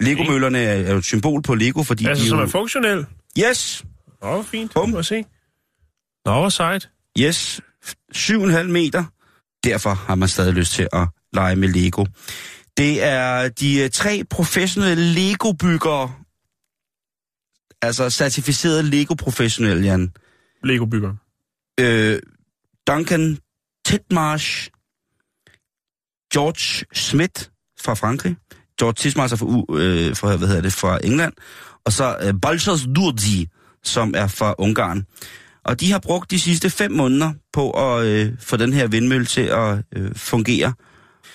Lego-møllerne er, er jo et symbol på Lego, fordi Altså, de som jo... er funktionel. Yes, Åh, hvor fint. Bum. Må se. Nå, hvor sejt. Yes, 7,5 meter. Derfor har man stadig lyst til at lege med Lego. Det er de øh, tre professionelle Lego-byggere, altså certificerede Lego-professionelle, Jan. Lego-bygger. Øh, Duncan Titmarsh, George Smith fra Frankrig, George Titmarsh er fra, øh, fra, hvad hedder det, fra England, og så øh, Balchas Durdi, som er fra Ungarn. Og de har brugt de sidste fem måneder på at øh, få den her vindmølle til at øh, fungere.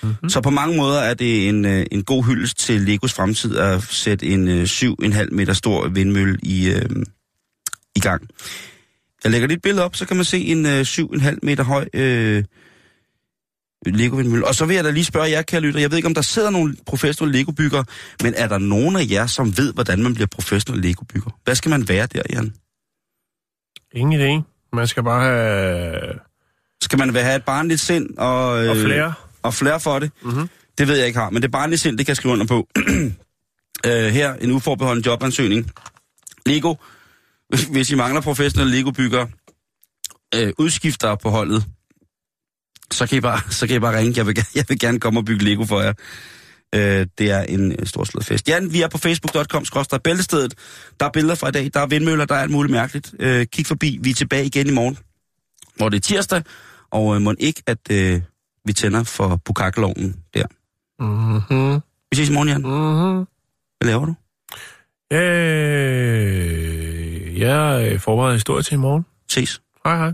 Mm-hmm. Så på mange måder er det en, øh, en god hyldest til Legos fremtid at sætte en øh, 7,5 meter stor vindmølle i, øh, i gang. Jeg lægger lige et billede op, så kan man se en øh, 7,5 meter høj øh, Lego-vindmølle. Og så vil jeg da lige spørge jer, kære lytter, jeg ved ikke, om der sidder nogle professionelle Lego-bygger, men er der nogen af jer, som ved, hvordan man bliver professionel Lego-bygger? Hvad skal man være der, Jan? Ingen idé. Man skal bare have... Skal man have et barnligt sind og, øh, Og flere. og flere for det? Mhm. Det ved jeg ikke har, men det barnlige sind, det kan jeg skrive under på. øh, her en uforbeholden jobansøgning. Lego, hvis I mangler professionelle Lego-bygger, øh, udskifter på holdet, så kan, I bare, så kan I bare ringe. Jeg vil, gerne- jeg vil gerne komme og bygge Lego for jer. Øh, det er en stor slået fest. Jan, vi er på facebook.com, bæltestedet. Der er billeder fra i dag, der er vindmøller, der er alt muligt mærkeligt. Øh, kig forbi, vi er tilbage igen i morgen, hvor det er tirsdag, og øh, må ikke, at øh, vi tænder for bukakkeloven der. Mhm. Vi ses i morgen, Jan. Mhm. Hvad laver du? Øh, jeg forbereder historie til i morgen. Ses. Hej hej.